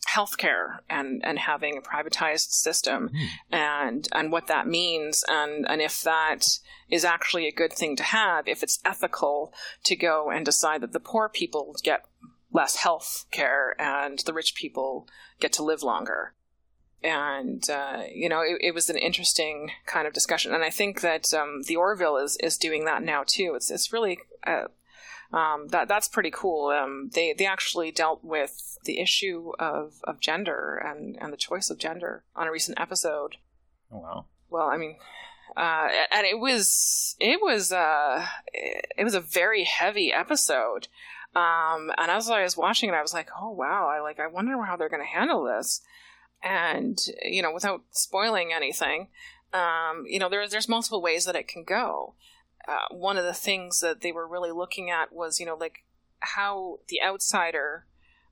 healthcare and and having a privatized system and and what that means and and if that is actually a good thing to have if it's ethical to go and decide that the poor people get less health care and the rich people get to live longer. And uh, you know it, it, was an interesting kind of discussion. And i think that um, the orville is, is doing that now too. It's, it's really uh, um, that that's pretty cool um, they they actually dealt with the issue of, of gender and, and the choice of gender on a recent episode Oh, wow. well i mean uh, and it was it was uh, it was a very heavy episode um, and as I was watching it, I was like, "Oh wow! I like. I wonder how they're going to handle this." And you know, without spoiling anything, um, you know, there's there's multiple ways that it can go. Uh, one of the things that they were really looking at was, you know, like how the outsider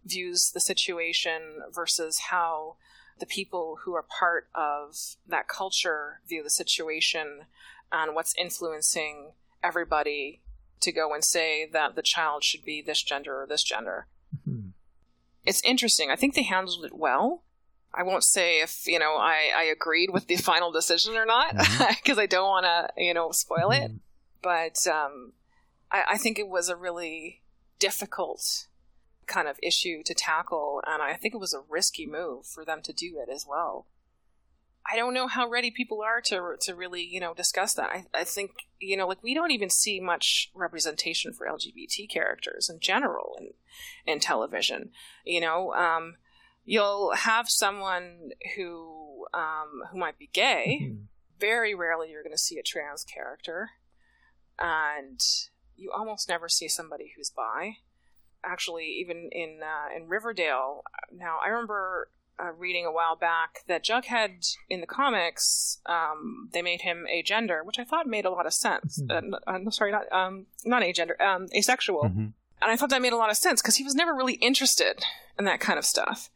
views the situation versus how the people who are part of that culture view the situation and what's influencing everybody to go and say that the child should be this gender or this gender. Mhm. It's interesting. I think they handled it well. I won't say if you know I, I agreed with the final decision or not because Mhm. I don't want to you know spoil it. But um, I, I think it was a really difficult kind of issue to tackle, and I think it was a risky move for them to do it as well. I don't know how ready people are to to really you know discuss that. I, I think you know like we don't even see much representation for LGBT characters in general in in television. You know, um, you'll have someone who um, who might be gay. Mhm. Very rarely you're going to see a trans character, and you almost never see somebody who's bi. Actually, even in uh, in Riverdale, now I remember uh, reading a while back that Jughead in the comics, um, they made him agender, which I thought made a lot of sense. Mhm. Uh, n- uh, sorry, not um, not agender, um, asexual. Mhm. And I thought that made a lot of sense because he was never really interested in that kind of stuff.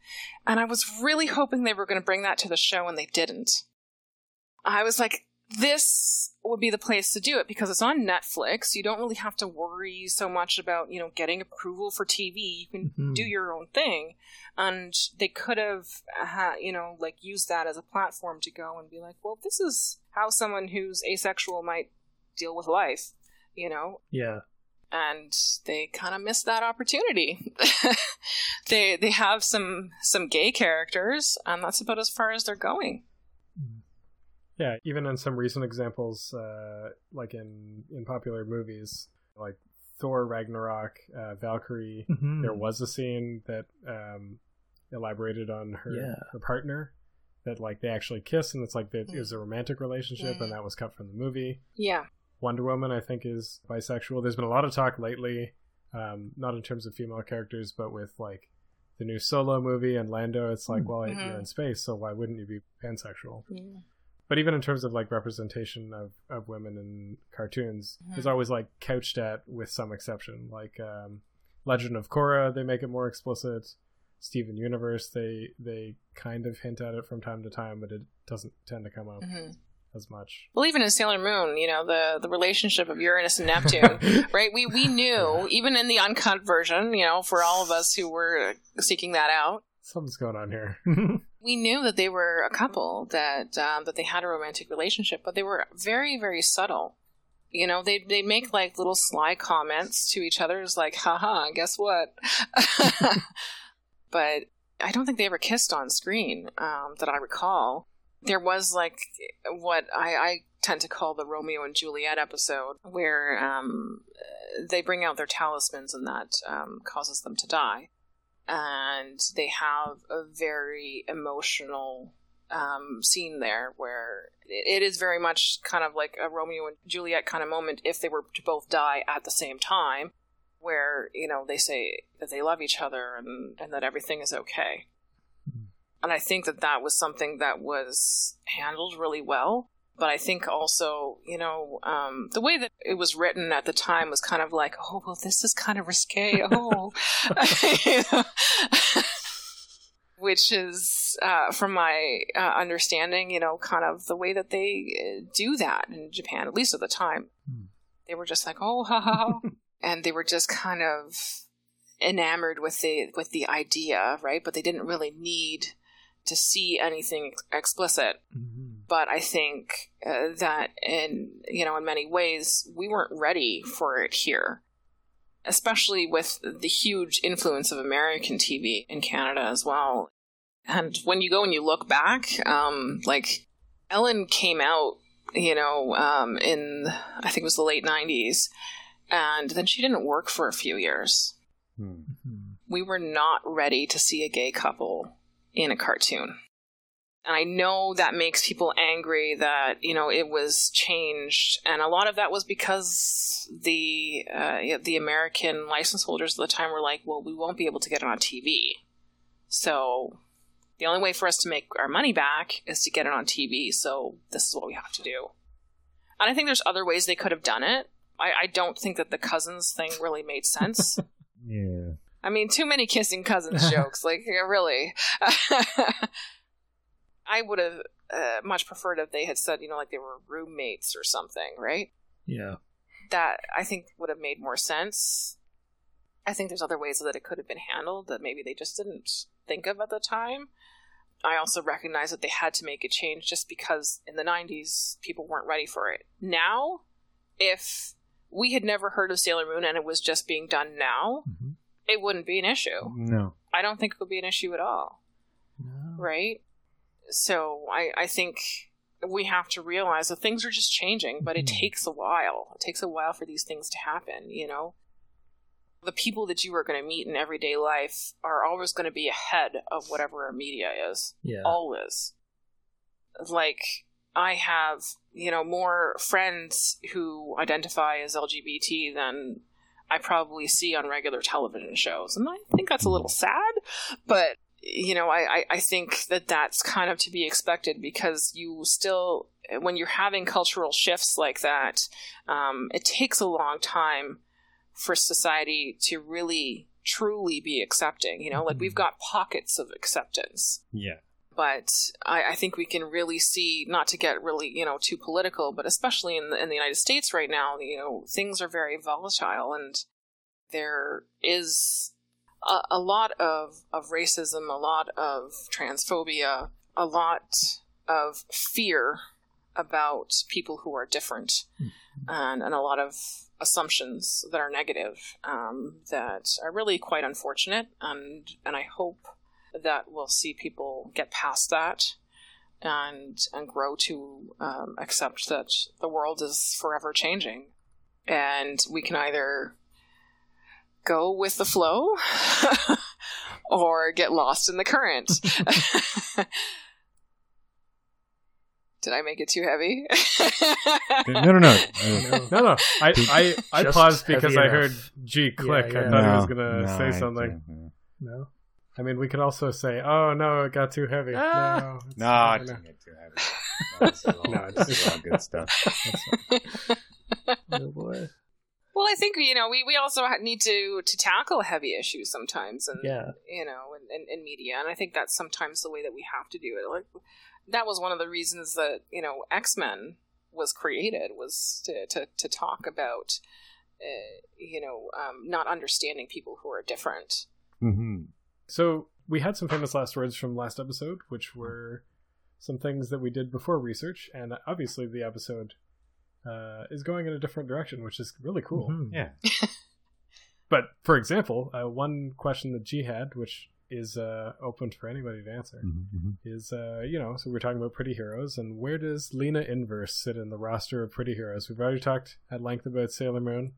And I was really hoping they were going to bring that to the show, and they didn't. I was like, this would be the place to do it because it's on Netflix. You don't really have to worry so much about, you know, getting approval for TV. You can Mhm. do your own thing. And they could have, uh, you know, like used that as a platform to go and be like, well, this is how someone who's asexual might deal with life, you know? Yeah. and they kind of missed that opportunity. they they have some some gay characters, and that's about as far as they're going. Yeah, even in some recent examples, uh, like in in popular movies, like Thor Ragnarok, uh, Valkyrie, Mhm. there was a scene that um, elaborated on her Yeah. her partner that like they actually kiss, and it's like that it was a romantic relationship, and that was cut from the movie. Yeah, Wonder Woman, I think, is bisexual. There's been a lot of talk lately, um, not in terms of female characters, but with like the new Solo movie and Lando. It's like, Hmm. well, you're in space, so why wouldn't you be pansexual? yeah. But even in terms of like representation of, of women in cartoons, Mhm. it's always like couched at with some exception. Like um, Legend of Korra, they make it more explicit. Steven Universe, they they kind of hint at it from time to time, but it doesn't tend to come up hmm as much. Well, even in Sailor Moon, you know the the relationship of Uranus and Neptune, right? We we knew even in the uncut version, you know, for all of us who were seeking that out, Something's going on here. we knew that they were a couple that um, that they had a romantic relationship, but they were very very subtle. You know, they they make like little sly comments to each other, it's like, haha, guess what? but I don't think they ever kissed on screen um, that I recall. There was like what I, I tend to call the Romeo and Juliet episode, where um, they bring out their talismans and that um, causes them to die and they have a very emotional um, scene there where it is very much kind of like a Romeo and Juliet kind of moment if they were to both die at the same time, where you know they say that they love each other and, and that everything is okay. And I think that that was something that was handled really well. But I think also, you know, um, the way that it was written at the time was kind of like, oh, well, this is kind of risque. Oh, which is, uh, from my uh, understanding, you know, kind of the way that they uh, do that in Japan, at least at the time. Hmm. They were just like, oh, ha ha, and they were just kind of enamored with the with the idea, right? But they didn't really need to see anything ex- explicit. Mhm. But I think uh, that in you know in many ways we weren't ready for it here, especially with the huge influence of American TV in Canada as well. And when you go and you look back, um, like Ellen came out, you know, um, in I think it was the late '90s, and then she didn't work for a few years Hmm. Mhm. we were not ready to see a gay couple in a cartoon. And I know that makes people angry that, you know, it was changed. And a lot of that was because the uh, the American license holders at the time were like, well, we won't be able to get it on TV. So the only way for us to make our money back is to get it on TV. So this is what we have to do. And I think there's other ways they could have done it. I, I don't think that the cousins thing really made sense. Yeah. I mean, too many kissing cousins jokes. Like, really. I would have uh, much preferred if they had said, you know, like they were roommates or something, right? Yeah. That I think would have made more sense. I think there's other ways that it could have been handled that maybe they just didn't think of at the time. I also recognize that they had to make a change just because in the 90s people weren't ready for it. Now, if we had never heard of Sailor Moon and it was just being done now, Mhm. it wouldn't be an issue. No. I don't think it would be an issue at all, No. right? So I, I think we have to realize that things are just changing, but it Mhm. takes a while. It takes a while for these things to happen, you know? The people that you are going to meet in everyday life are always going to be ahead of whatever our media is. Yeah. Always. Like, I have, you know, more friends who identify as LGBT than I probably see on regular television shows. And I think that's a little sad, but, you know, I, I, think that that's kind of to be expected because you still, when you're having cultural shifts like that, um, it takes a long time for society to really truly be accepting. You know, like we've got pockets of acceptance Yeah. but I, I think we can really see not to get really you know too political but especially in the, in the united states right now you know things are very volatile and there is a, a lot of, of racism a lot of transphobia a lot of fear about people who are different and, and a lot of assumptions that are negative um, that are really quite unfortunate. And and i hope that we'll see people get past that and and grow to um, accept that the world is forever changing. And we can either go with the flow or get lost in the current did i make it too heavy No, no, no. No. No, no. I I, I paused because heavy I heard. G click. Yeah, I yeah. thought he was gonna no, say something. can't. No. I mean, we could also say, "Oh no, it got too heavy." Ah. No, it's No, fine. it didn't get too heavy. No, this is all, No, this is all good stuff. Oh boy. Well i think you know we, we also need to to tackle heavy issues sometimes and Yeah. you know, in, in, in media. And I think that's sometimes the way that we have to do it. Like that was one of the reasons that you know X Men was created was to to, to talk about uh, you know um, not understanding people who are different. hmm So we had some famous last words from last episode, which were some things that we did before research, and obviously the episode uh, is going in a different direction, which is really cool. Mhm. Yeah. But for example, uh, one question that G had, which is uh, open for anybody to answer, Mm-hmm. is uh, you know, so we're talking about Pretty Heroes, and where does Lina Inverse sit in the roster of Pretty Heroes? We've already talked at length about Sailor Moon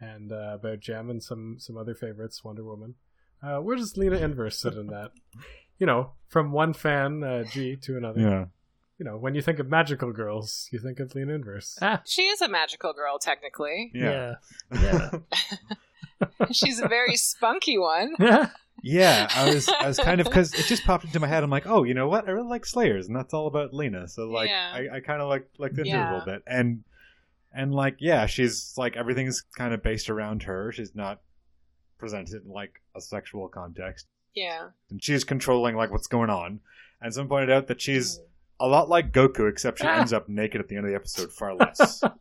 and uh, about Jem and some some other favorites, Wonder Woman. Uh, where does Lina Inverse sit in that? You know, from one fan uh, G to another. Yeah. You know, when you think of magical girls, you think of Lina Inverse. Ah. She is a magical girl, technically. Yeah. Yeah. Yeah. She's a very spunky one. Yeah, I was I was kind of because it just popped into my head. I'm like, oh, you know what? I really like Slayers, and that's all about Lina. So like, Yeah. I, I kind of like like into it a little bit, and and like, yeah, she's like everything's kind of based around her. She's not presented in like a sexual context, Yeah. and she's controlling like what's going on. And someone pointed out that she's a lot like Goku, except she Ah. ends up naked at the end of the episode far less.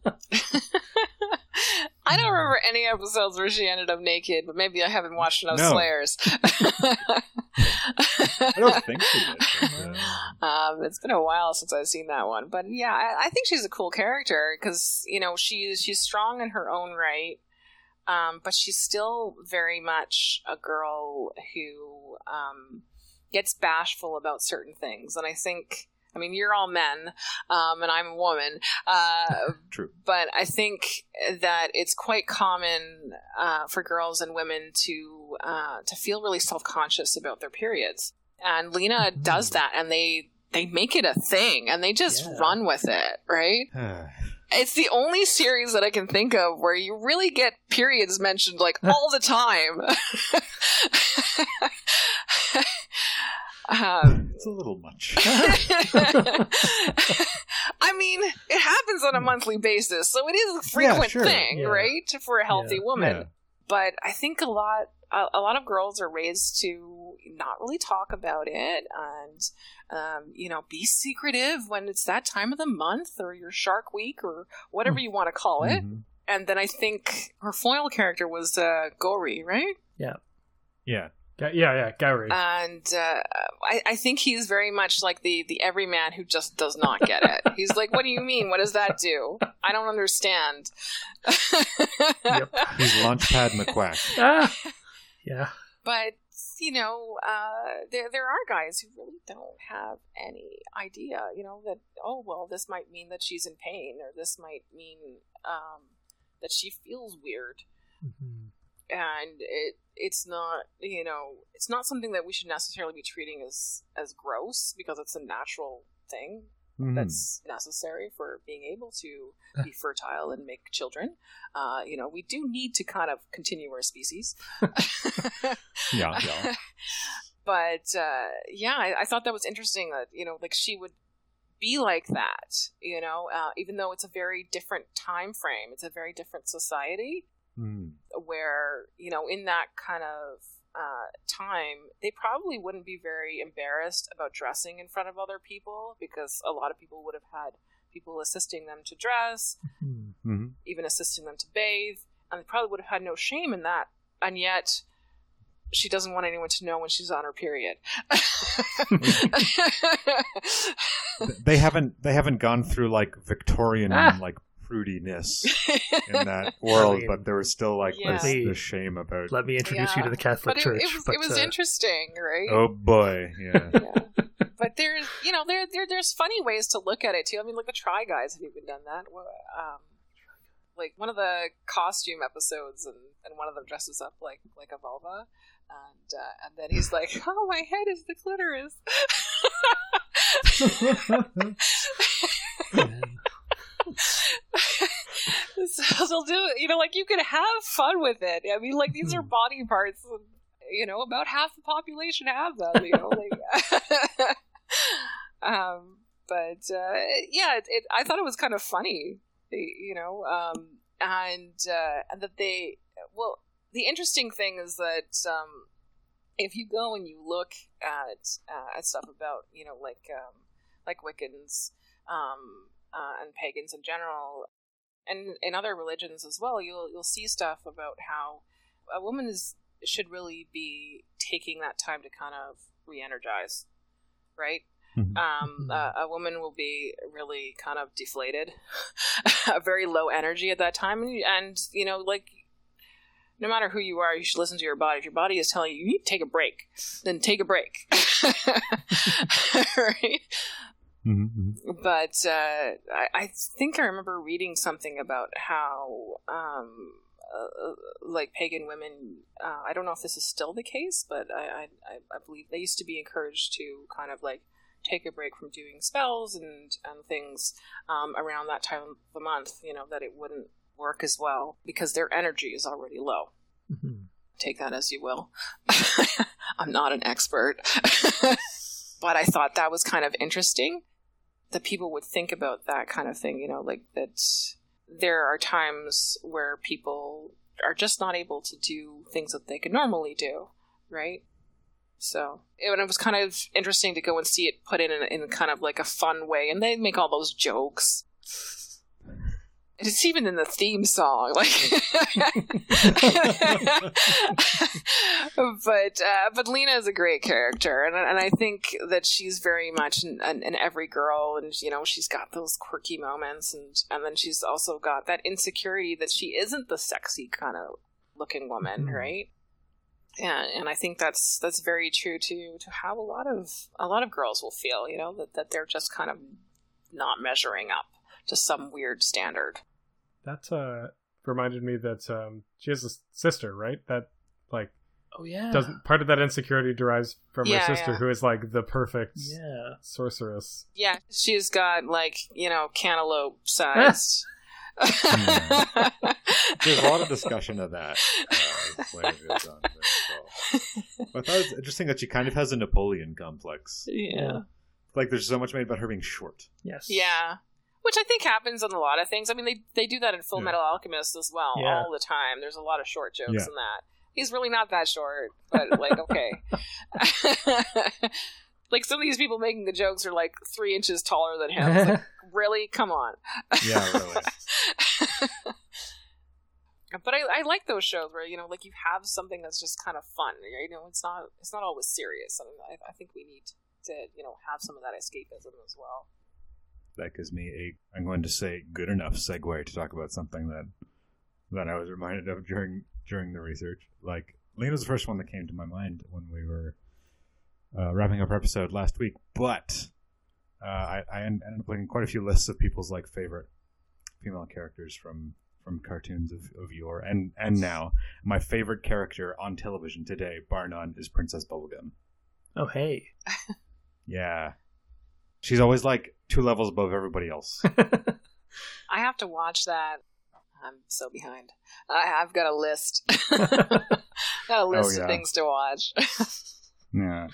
I don't remember any episodes where she ended up naked, but maybe I haven't watched enough No. Slayers. I don't think she did. but, uh, Um, it's been a while since I've seen that one, but yeah, I, I think she's a cool character because you know she's she's strong in her own right, um, but she's still very much a girl who um, gets bashful about certain things, and I think. I mean, you're all men, um, and I'm a woman. Uh, True. but I think that it's quite common uh, for girls and women to uh, to feel really self conscious about their periods, and Lina Mhm. does that, and they they make it a thing, and they just Yeah. run with it, right? It's the only series that I can think of where you really get periods mentioned like all the time. um, it's a little much. I mean, it happens on a monthly basis, so it is a frequent sure. thing, Yeah. right, for a healthy Yeah. woman. Yeah. But I think a lot, a, a lot of girls are raised to not really talk about it, and um, you know, be secretive when it's that time of the month or your Shark Week or whatever you want to call it. Mhm. And then I think her foil character was uh, Gourry, right? Yeah. Ga- yeah, yeah, Gourry. and uh, I, I think he's very much like the the everyman who just does not get it. He's like, "What do you mean? What does that do? I don't understand." Yep. He's Launchpad McQuack. ah, yeah. But you know, uh, there there are guys who really don't have any idea. You know that oh well, this might mean that she's in pain, or this might mean um, that she feels weird. Mhm. And it it's not you know it's not something that we should necessarily be treating as as gross because it's a natural thing Mhm. that's necessary for being able to be fertile and make children uh, you know we do need to kind of continue our species Yeah, yeah. but uh, yeah I, I thought that was interesting that you know like she would be like that you know uh, even though it's a very different time frame it's a very different society Mhm. Where you know in that kind of uh, time they probably wouldn't be very embarrassed about dressing in front of other people because a lot of people would have had people assisting them to dress Mhm. Mhm. even assisting them to bathe and they probably would have had no shame in that and yet she doesn't want anyone to know when she's on her period They haven't they haven't gone through like Victorian Ah. like prudiness in that world, mean, but there was still like Yeah. this, this shame about. Let me introduce you to the Catholic but Church. it was, but, it was uh, interesting right Oh boy, yeah. yeah. But there's, you know, there, there, there's funny ways to look at it too. I mean, like the Try Guys have you even done that. Um, like one of the costume episodes, and, and one of them dresses up like like a vulva, and uh, and then he's like, "Oh, my head is the clitoris." so they'll do it. You know, like you can have fun with it. I mean, like these are body parts. You know, about half the population have them. You know, like. um, but uh, yeah, it, it, I thought it was kind of funny. You know, um, and uh, and that they well, the interesting thing is that um, if you go and you look at uh, at stuff about you know like um, like Wiccans um, uh, and pagans in general, and in other religions as well, you'll you'll see stuff about how a woman is should really be taking that time to kind of re-energize, right? Mhm. Um, Mhm. uh, a woman will be really kind of deflated, a very low energy at that time, and, and you know, like no matter who you are, you should listen to your body. If your body is telling you you need to take a break, then take a break, right? Mhm, mhm. but uh, I, I think I remember reading something about how, um, uh, like pagan women. Uh, I don't know if this is still the case, but I, I, I believe they used to be encouraged to kind of like take a break from doing spells and and things um, around that time of the month. You know that it wouldn't work as well because their energy is already low Mhm. take that as you will. I'm not an expert. but I thought that was kind of interesting that people would think about that kind of thing, you know, like that there are times where people are just not able to do things that they could normally do, right? So it, it was kind of interesting to go and see it put in, in in kind of like a fun way, and they make all those jokes. It's even in the theme song, like. but uh, but Lina is a great character, and and I think that she's very much an, an, an every girl, and you know she's got those quirky moments, and and then she's also got that insecurity that she isn't the sexy kind of looking woman, Mhm. right? Yeah, and I think that's that's very true to to how a lot of a lot of girls will feel, you know, that that they're just kind of not measuring up to some weird standard. That uh, reminded me that um, she has a sister, right? That like Oh yeah. doesn't part of that insecurity derives from Yeah, her sister, yeah. who is like the perfect Yeah. sorceress. Yeah, she's got like you know cantaloupe sized. There's a lot of discussion of that. Uh, as later goes on there as. But I thought it's interesting that she kind of has a Napoleon complex. yeah. Like, there's so much made about her being short. Yes. Yeah. Which I think happens in a lot of things. I mean, they they do that in Full Yeah. Metal Alchemist as well, Yeah. all the time. There's a lot of short jokes Yeah. in that. He's really not that short, but like, okay. like some of these people making the jokes are like three inches taller than him. Like, really? Come on. Yeah, really. but I, I like those shows where you know, like you have something that's just kind of fun. You know, it's not it's not always serious. I, mean, I, I think we need to you know have some of that escapism as well. That gives me a I'm going to say good enough segue to talk about something that that I was reminded of during during the research. Like Lina's the first one that came to my mind when we were uh, wrapping up our episode last week, but uh, I, I ended up looking quite a few lists of people's like favorite female characters from from cartoons of, of yore and and now. My favorite character on television today, bar none, is Princess Bubblegum. Oh hey. Yeah. She's always like two levels above everybody else. I have to watch that. I'm so behind. I, I've got a list. got a oh, list yeah. of things to watch. Yeah.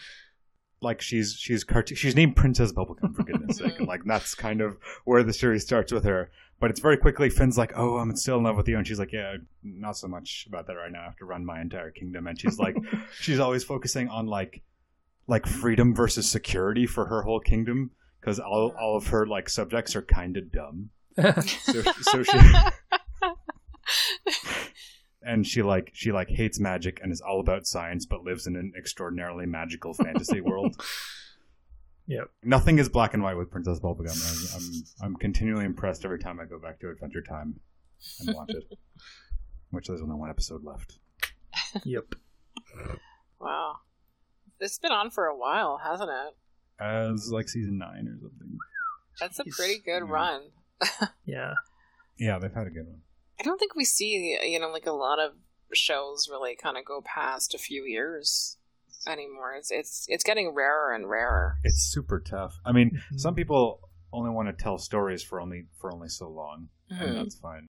Like she's she's cartoon she's named Princess Bubblegum for goodness sake. Mm-hmm. Like that's kind of where the series starts with her. But it's very quickly Finn's like, Oh, I'm still in love with you and she's like, Yeah, not so much about that right now. I have to run my entire kingdom and she's like she's always focusing on like like freedom versus security for her whole kingdom. Because all, all of her like subjects are kind of dumb, so so she and she like she like hates magic and is all about science but lives in an extraordinarily magical fantasy world Yep. nothing is black and white with princess bubblegum I'm, I'm i'm continually impressed every time i go back to adventure time and watch it which there's only one episode left Yep. wow. It's been on for a while, hasn't it? as like season nine or something That's a pretty good Yeah. run. Yeah. yeah they've had a good one I don't think we see, you know, like a lot of shows really kind of go past a few years anymore. It's it's it's getting rarer and rarer. it's super tough i mean Mhm. some people only want to tell stories for only for only so long Mhm. and that's fine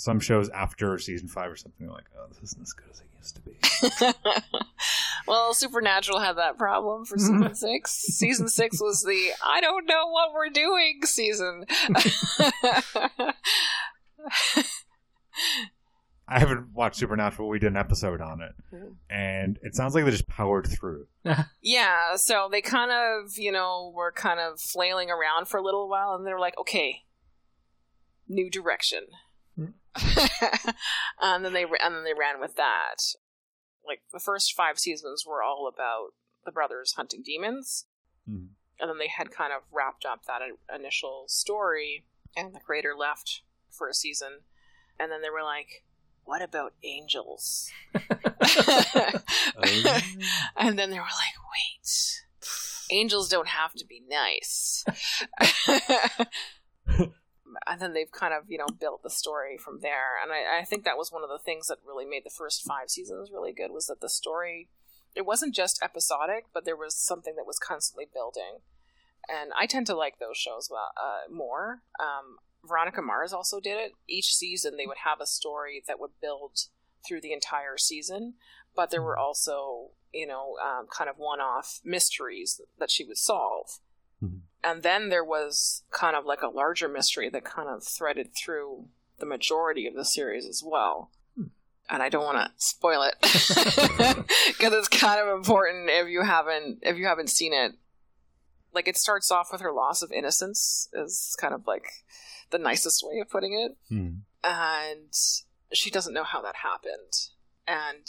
some shows after season five or something are like oh this isn't as good as it used to be well, Supernatural had that problem for season six. season six was the I don't know what we're doing season. I haven't watched Supernatural. But we did an episode on it, Mhm. and it sounds like they just powered through. yeah, so they kind of, you know, were kind of flailing around for a little while, and they were like, okay, new direction. And then they and then they ran with that. Like the first five seasons were all about the brothers hunting demons, Mhm. and then they had kind of wrapped up that initial story, and the creator left for a season, and then they were like, "What about angels?" and then they were like, "Wait, angels don't have to be nice." And then they've kind of you know built the story from there, and I, I think that was one of the things that really made the first five seasons really good was that the story it wasn't just episodic, but there was something that was constantly building, and I tend to like those shows well, uh, more. Um, Veronica Mars also did it. Each season, they would have a story that would build through the entire season, but there were also, you know, um, kind of one off mysteries that she would solve. And then there was kind of like a larger mystery that kind of threaded through the majority of the series as well. And I don't want to spoil it because it's kind of important if you haven't if you haven't seen it. Like it starts off with her loss of innocence is kind of like the nicest way of putting it Hmm. and she doesn't know how that happened and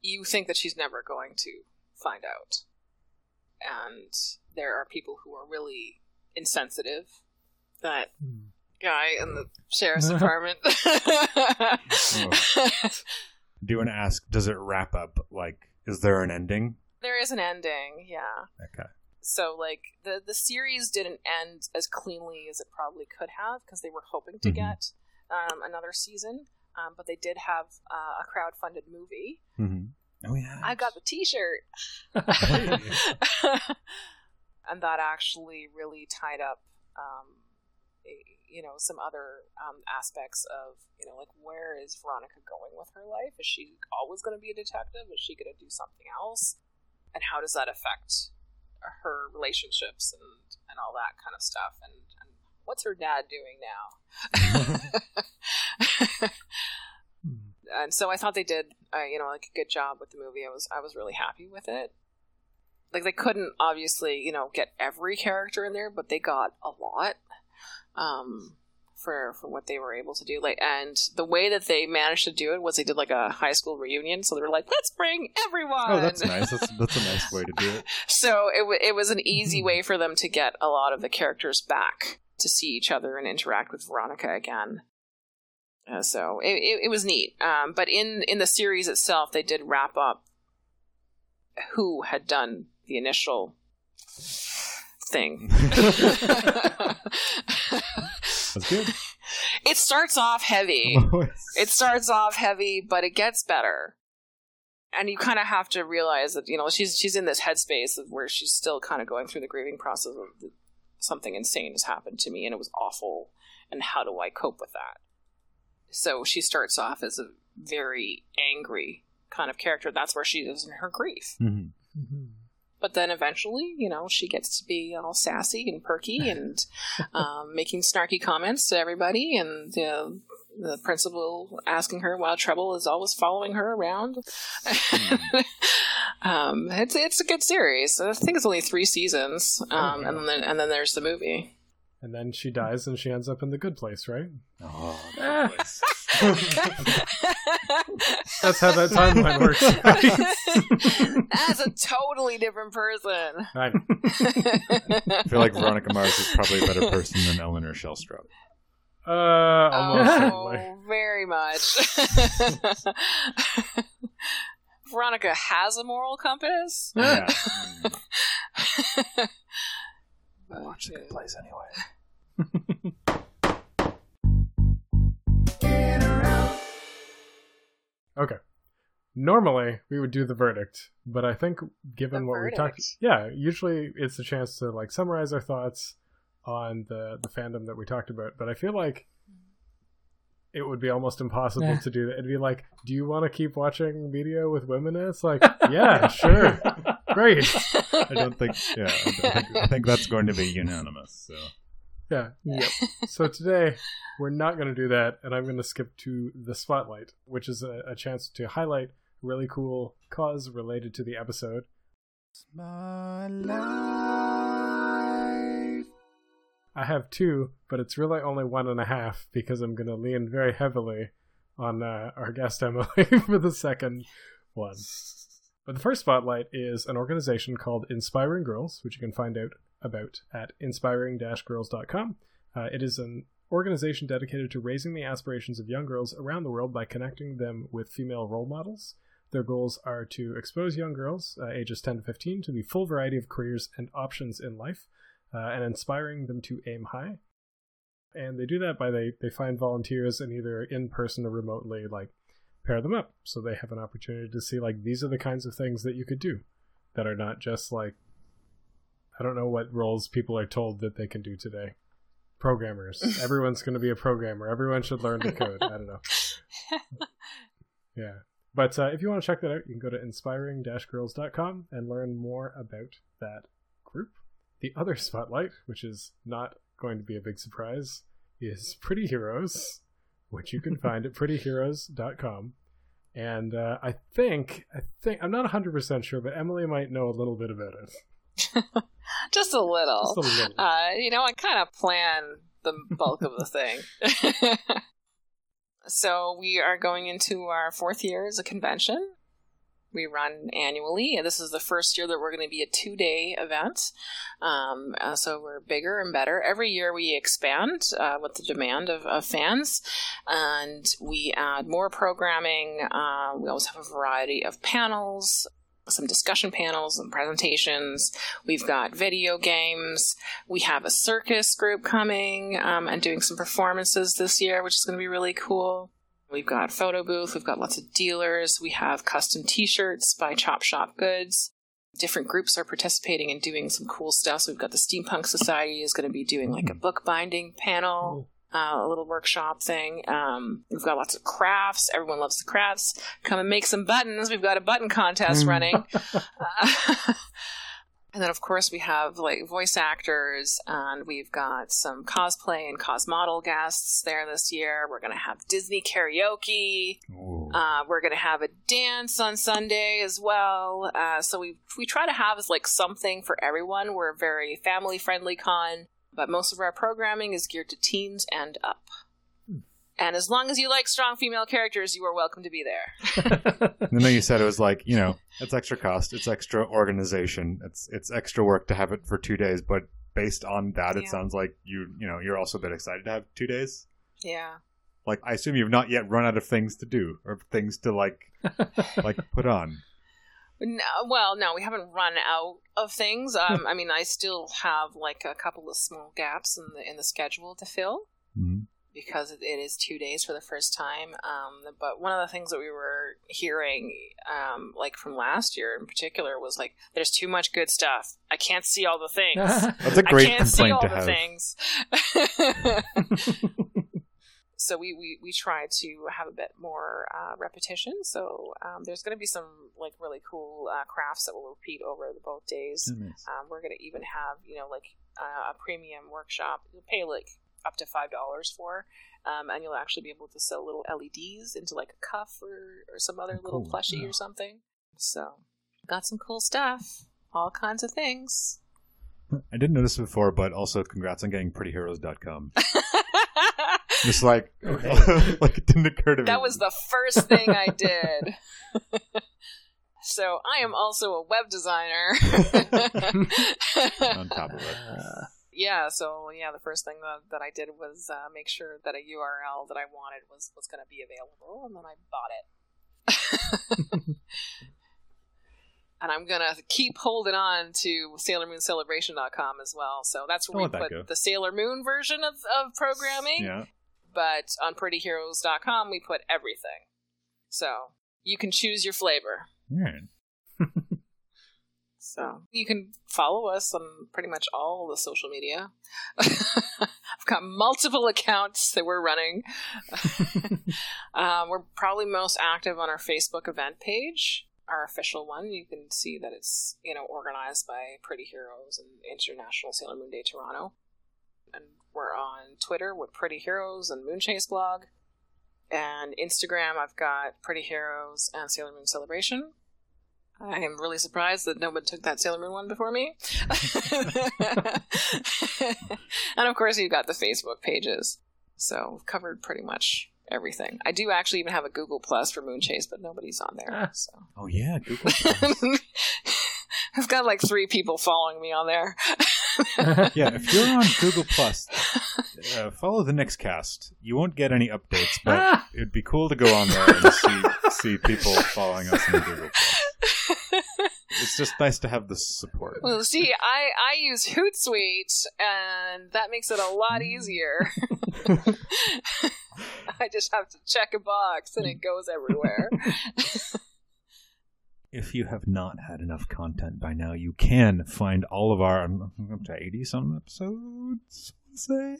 you think that she's never going to find out and there are people who are really insensitive that guy in the sheriff's department Do you want to ask? Does it wrap up? Like, is there an ending? there is an ending yeah Okay. so like the the series didn't end as cleanly as it probably could have because they were hoping to Mhm. get um, another season um, but they did have uh, a crowd-funded movie hmm Oh yeah. I got the T-shirt, and that actually really tied up, um, you know, some other um, aspects of, you know, like where is Veronica going with her life? Is she always going to be a detective? Is she going to do something else? And how does that affect her relationships and and all that kind of stuff? And, and what's her dad doing now? and so I thought they did, uh, you know, like a good job with the movie. I was I was really happy with it. Like they couldn't obviously, you know, get every character in there, but they got a lot um, for for what they were able to do. Like, and the way that they managed to do it was they did like a high school reunion. So they were like, "Let's bring everyone." Oh, that's nice. That's that's a nice way to do it. so it, w- it was an easy way for them to get a lot of the characters back to see each other and interact with Veronica again. Uh, so it, it, it was neat. Um, but in in the series itself, they did wrap up who had done the initial thing. That's good. it starts off heavy. it starts off heavy, but it gets better. And you kind of have to realize that you know she's she's in this headspace of where she's still kind of going through the grieving process of the, something insane has happened to me and it was awful, and how do I cope with that? So she starts off as a very angry kind of character. That's where she is in her grief. hmm But then eventually, you know, she gets to be all sassy and perky and um, making snarky comments to everybody, and the the principal asking her why trouble is always following her around. um, it's it's a good series. I think it's only three seasons, um, and then and then there's the movie. And then she dies and she ends up in the good place, right? Oh, Ah. that place. That's how that timeline works. That's a totally different person. I know. I feel like Veronica Mars is probably a better person than Eleanor Shellstrop. Uh, almost certainly. Oh, very much. Veronica has a moral compass. Yeah. Watch It's a good place anyway. Okay. Normally we would do the verdict, but I think given The what we talked, verdict? yeah, usually it's a chance to like summarize our thoughts on the the fandom that we talked about. But I feel like it would be almost impossible Yeah. to do that. It'd be like, do you want to keep watching media with women? in? It's like, yeah, sure, great, I don't think. Yeah, I, think, I think that's going to be unanimous. So yeah. Yep. So today we're not going to do that, and I'm going to skip to the spotlight, which is a, a chance to highlight a really cool cause related to the episode. Spotlight. I have two, but it's really only one and a half because I'm going to lean very heavily on uh, our guest Emily for the second one. But the first spotlight is an organization called Inspiring Girls, which you can find out about at inspiring-girls.com. Uh, it is an organization dedicated to raising the aspirations of young girls around the world by connecting them with female role models. Their goals are to expose young girls, uh, ages 10 to 15, to the full variety of careers and options in life, uh, and inspiring them to aim high. And they do that by they, they find volunteers and either in person or remotely, like, pair them up. So they have an opportunity to see, like, these are the kinds of things that you could do that are not just like, I don't know what roles people are told that they can do today. Programmers. Everyone's going to be a programmer. Everyone should learn to code. I don't know. Yeah. But uh, if you want to check that out, you can go to inspiring-girls.com and learn more about that group. The other spotlight, which is not going to be a big surprise, is Pretty Heroes, which you can find at prettyheroes.com. And uh, I think, I think, I'm not 100% sure, but Emily might know a little bit about it. Just a little. Just a little. Uh, you know, I kind of plan the bulk of the thing. so we are going into our fourth year as a convention. We run annually, and this is the first year that we're going to be a two day event. Um, uh, so we're bigger and better. Every year we expand uh, with the demand of, of, fans, and we add more programming. Uh, we always have a variety of panels, some discussion panels and presentations. We've got video games. We have a circus group coming um, and doing some performances this year, which is going to be really cool. We've got photo booth. We've got lots of dealers. We have custom T-shirts by Chop Shop Goods. Different groups are participating and doing some cool stuff. So we've got the Steampunk Society is going to be doing like a bookbinding panel uh, a little workshop thing. Um, we've got lots of crafts. Everyone loves the crafts. Come and make some buttons. We've got a button contest running. uh, and then, of course, we have like voice actors, and we've got some cosplay and cosmodel guests there this year. We're going to have Disney karaoke. Uh, we're going to have a dance on Sunday as well. Uh, so we we try to have like something for everyone. We're a very family friendly con but most of our programming is geared to teens and up. And as long as you like strong female characters, you are welcome to be there. and then you said it was like, you know, it's extra cost, it's extra organization, it's it's extra work to have it for two days. But based on that, it sounds like you, you know, you're also a bit excited to have two days. yeah. Like, I assume you've not yet run out of things to do or things to like, like put on. No, well, no, we haven't run out of things. Um, I mean, I still have like a couple of small gaps in the in the schedule to fill Mhm. Because it, is two days for the first time. Um, but one of the things that we were hearing, um, like from last year in particular, was like, "There's too much good stuff. I can't see all the things." That's a great I can't see all the have. things. so we, we, we try to have a bit more uh, repetition. So um, there's going to be some like really cool uh, crafts that will repeat over the both days. Nice. Um, we're going to even have you know like uh, a premium workshop. You'll pay like up to five dollars for, um, and you'll actually be able to sell little LEDs into like a cuff or, or some other little Cool. plushie or something. So got some cool stuff, all kinds of things. I didn't notice it before, but also congrats on getting prettyheroes.com. Just like, like it didn't occur to me. That was the first thing I did. so I am also a web designer. on top of it. Yeah, so yeah, the first thing that, that I did was uh, make sure that a URL that I wanted was, was going to be available, and then I bought it. and I'm going to keep holding on to SailorMoonCelebration.com as well. So that's where I'll we put the Sailor Moon version of, of programming. Yeah. but on prettyheroes.com we put everything. So you can choose your flavor. Alright. So you can follow us on pretty much all the social media. I've got multiple accounts that we're running. um, we're probably most active on our Facebook event page, our official one. You can see that it's you know organized by Pretty Heroes and International Sailor Moon Day Toronto. And we're on Twitter with Pretty Heroes and Moonchase blog. And Instagram, I've got Pretty Heroes and Sailor Moon Celebration. I am really surprised that no one took that Sailor Moon one before me. and of course, you've got the Facebook pages. So we've covered pretty much everything. I do actually even have a Google Plus for Moonchase, but nobody's on there. Ah. So Oh yeah, Google. Plus. I've got like three people following me on there. yeah, if you're on Google Plus, uh, follow the Nixcast. You won't get any updates, but Ah! it'd be cool to go on there and see see people following us on Google Plus. It's just nice to have the support. Well, see, I I use Hootsuite, and that makes it a lot easier. I just have to check a box, and it goes everywhere. If you have not had enough content by now, you can find all of our um, up to eighty some episodes, say,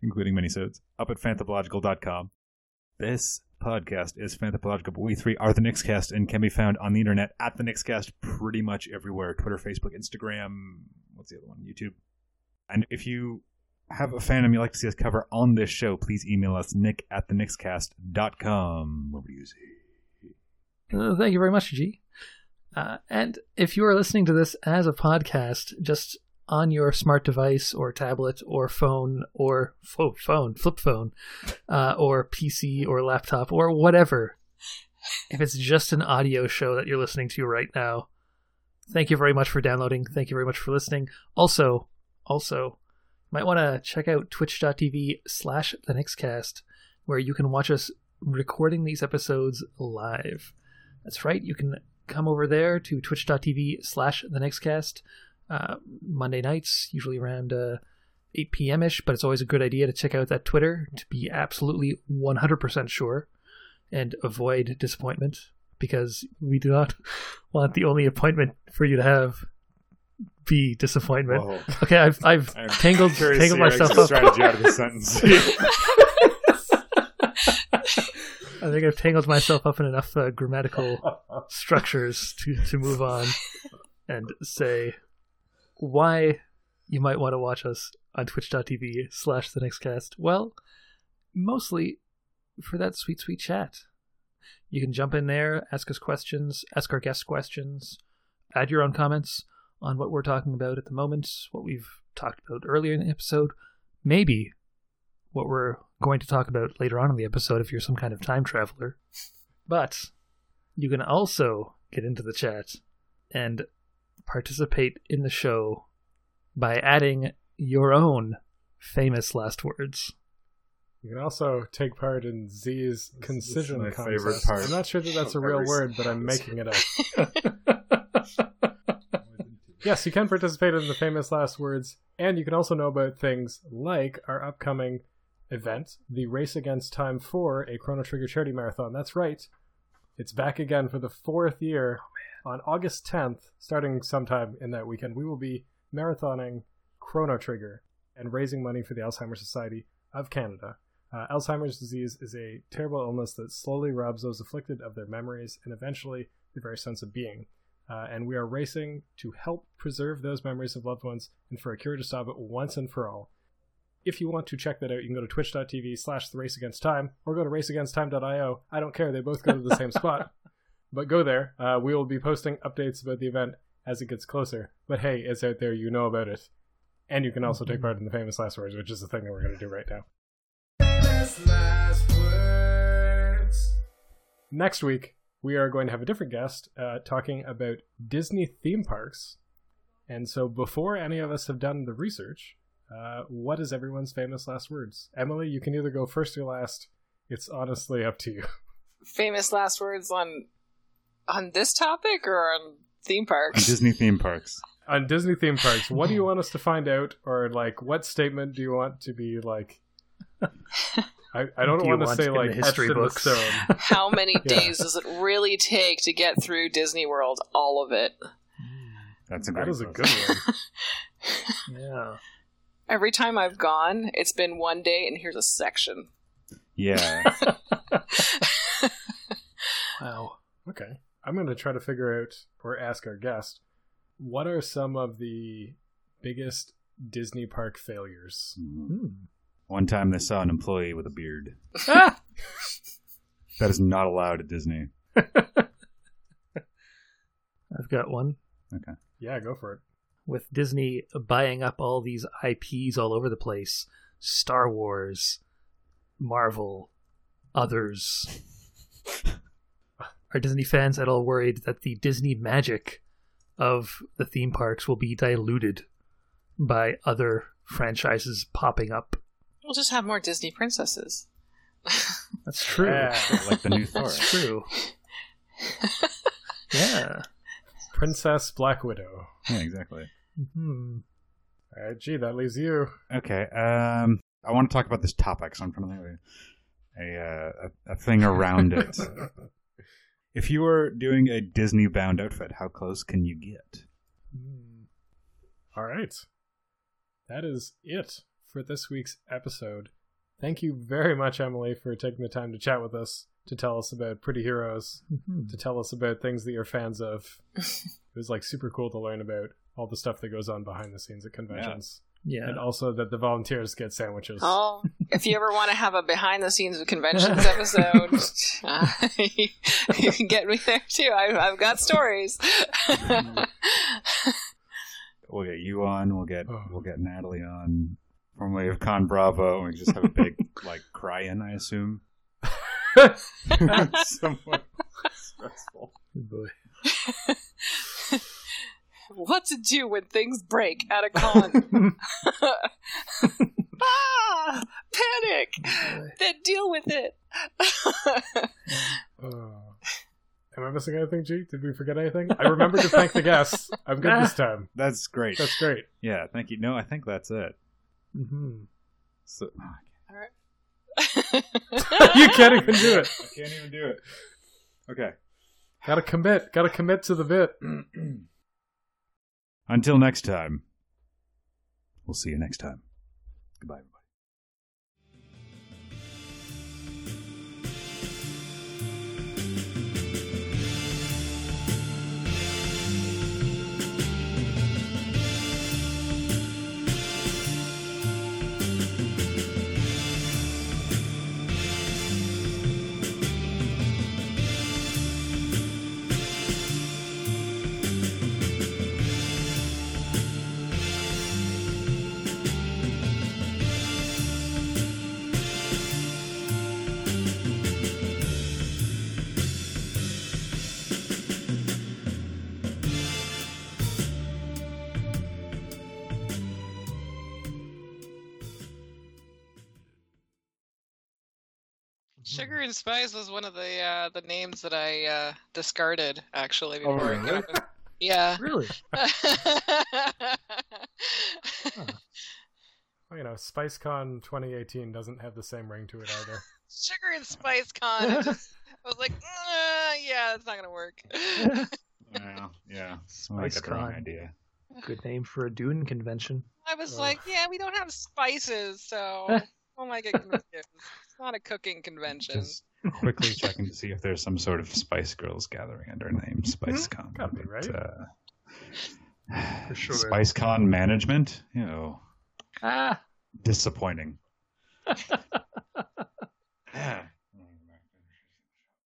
including minisodes, up at fanthropological.com. This podcast is Fanthropological, we three are the Nixcast and can be found on the internet at the Nixcast pretty much everywhere Twitter, Facebook, Instagram. What's the other one? YouTube. And if you have a fandom you'd like to see us cover on this show, please email us nick at the nixcast.com. What do you say? Uh, thank you very much, G. Uh, and if you are listening to this as a podcast, just on your smart device or tablet or phone or phone, flip phone, uh, or PC or laptop or whatever, if it's just an audio show that you're listening to right now, thank you very much for downloading. Thank you very much for listening. Also, also, might want to check out twitch.tv slash the Nixcast, where you can watch us recording these episodes live. That's right, you can come over there to twitch.tv slash the Nixcast uh, Monday nights, usually around uh, 8 p.m. ish, but it's always a good idea to check out that Twitter to be absolutely 100% sure and avoid disappointment because we do not want the only appointment for you to have be disappointment. Whoa. Okay, I've I've I'm tangled tangled to see your myself up. strategy out of this sentence. I think I've tangled myself up in enough uh, grammatical structures to to move on and say why you might want to watch us on twitch.tv slash the Nixcast. Well, mostly for that sweet, sweet chat. You can jump in there, ask us questions, ask our guests questions, add your own comments on what we're talking about at the moment, what we've talked about earlier in the episode, maybe what we're going to talk about later on in the episode if you're some kind of time traveler. But you can also get into the chat and participate in the show by adding your own famous last words. You can also take part in Z's concision my contest. favorite part. I'm not sure that that's a I've real word, but I'm making it up. Yes, you can participate in the famous last words, and you can also know about things like our upcoming event, the Race Against Time 4, a Chrono Trigger charity marathon. That's right. It's back again for the fourth year on August 10th, starting sometime in that weekend. We will be marathoning Chrono Trigger and raising money for the Alzheimer's Society of Canada. Uh, Alzheimer's disease is a terrible illness that slowly robs those afflicted of their memories and eventually their very sense of being. Uh, and we are racing to help preserve those memories of loved ones and for a cure to stop it once and for all. If you want to check that out, you can go to twitch.tv slash the race against time or go to raceagainsttime.io. I don't care, they both go to the same spot. But go there. Uh, we will be posting updates about the event as it gets closer. But hey, it's out there, you know about it. And you can also take part in the famous last words, which is the thing that we're going to do right now. Next week, we are going to have a different guest uh, talking about Disney theme parks. And so, before any of us have done the research, uh, what is everyone's famous last words? Emily, you can either go first or last. It's honestly up to you. Famous last words on on this topic or on theme parks? On parks? Disney theme parks. On Disney theme parks, what do you want us to find out? Or, like, what statement do you want to be, like. I, I don't Do you want to say, in the like, history etched in the books? How many Yeah. days does it really take to get through Disney World? All of it. That's a great That is a good one. Yeah. Every time I've gone, it's been one day, and here's a section. Yeah. Wow. Okay. I'm going to try to figure out or ask our guest what are some of the biggest Disney park failures? Mhm. Hmm. One time they saw an employee with a beard. Ah! That is not allowed at Disney. I've got one. Okay. Yeah, go for it. with Disney buying up all these IPs all over the place Star Wars, Marvel, others. Are Disney fans at all worried that the Disney magic of the theme parks will be diluted by other franchises popping up? We'll just have more Disney princesses. That's true. Yeah. Like the new Thor. That's true. yeah. Princess Black Widow. Yeah, exactly. hmm All right, gee, that leaves you. Okay. Um, I want to talk about this topic, so I'm trying to think of a a, uh, a, a thing around it. If you were doing a Disney bound outfit, how close can you get? All right. That is it for this week's episode. Thank you very much, Emily, for taking the time to chat with us, to tell us about Pretty Heroes, Mhm. to tell us about things that you're fans of. it was like super cool to learn about all the stuff that goes on behind the scenes at conventions, Yeah. And also that the volunteers get sandwiches. Oh, if you ever want to have a behind the scenes of conventions episode, uh, you can get me there too. I, I've got stories. We'll get you on. We'll get Oh. we'll get Natalie on. Formerly of Con Bravo, and we just have a big like cry-in, I assume. Somewhat stressful. Oh, boy. what to do when things break at a con? ah, panic. Then deal with it. Oh. Am I missing anything, G? Did we forget anything? I remember to thank the guests. I'm good this time. That's great. That's great. yeah, thank you. No, I think that's it. Mhm. So, you can't even do it. I can't even do it. Okay. Gotta commit. Gotta commit to the bit. Until next time. We'll see you next time. Goodbye, Sugar and Spice was one of the uh, the names that I uh, discarded actually Oh, before. I really? came up Yeah. Really? Well, you know, SpiceCon 2018 doesn't have the same ring to it either. Sugar and Spice Con. I, just, I was like, uh, yeah, it's not gonna work. Yeah, yeah. I got the wrong SpiceCon. idea. Good name for a Dune convention. I was Ugh. like, yeah, we don't have spices, so oh my get confused. It's not a cooking convention. Just quickly checking to see if there's some sort of Spice Girls gathering under name SpiceCon. Gotta be, right? Uh, For sure. SpiceCon management, you know, Ah. disappointing.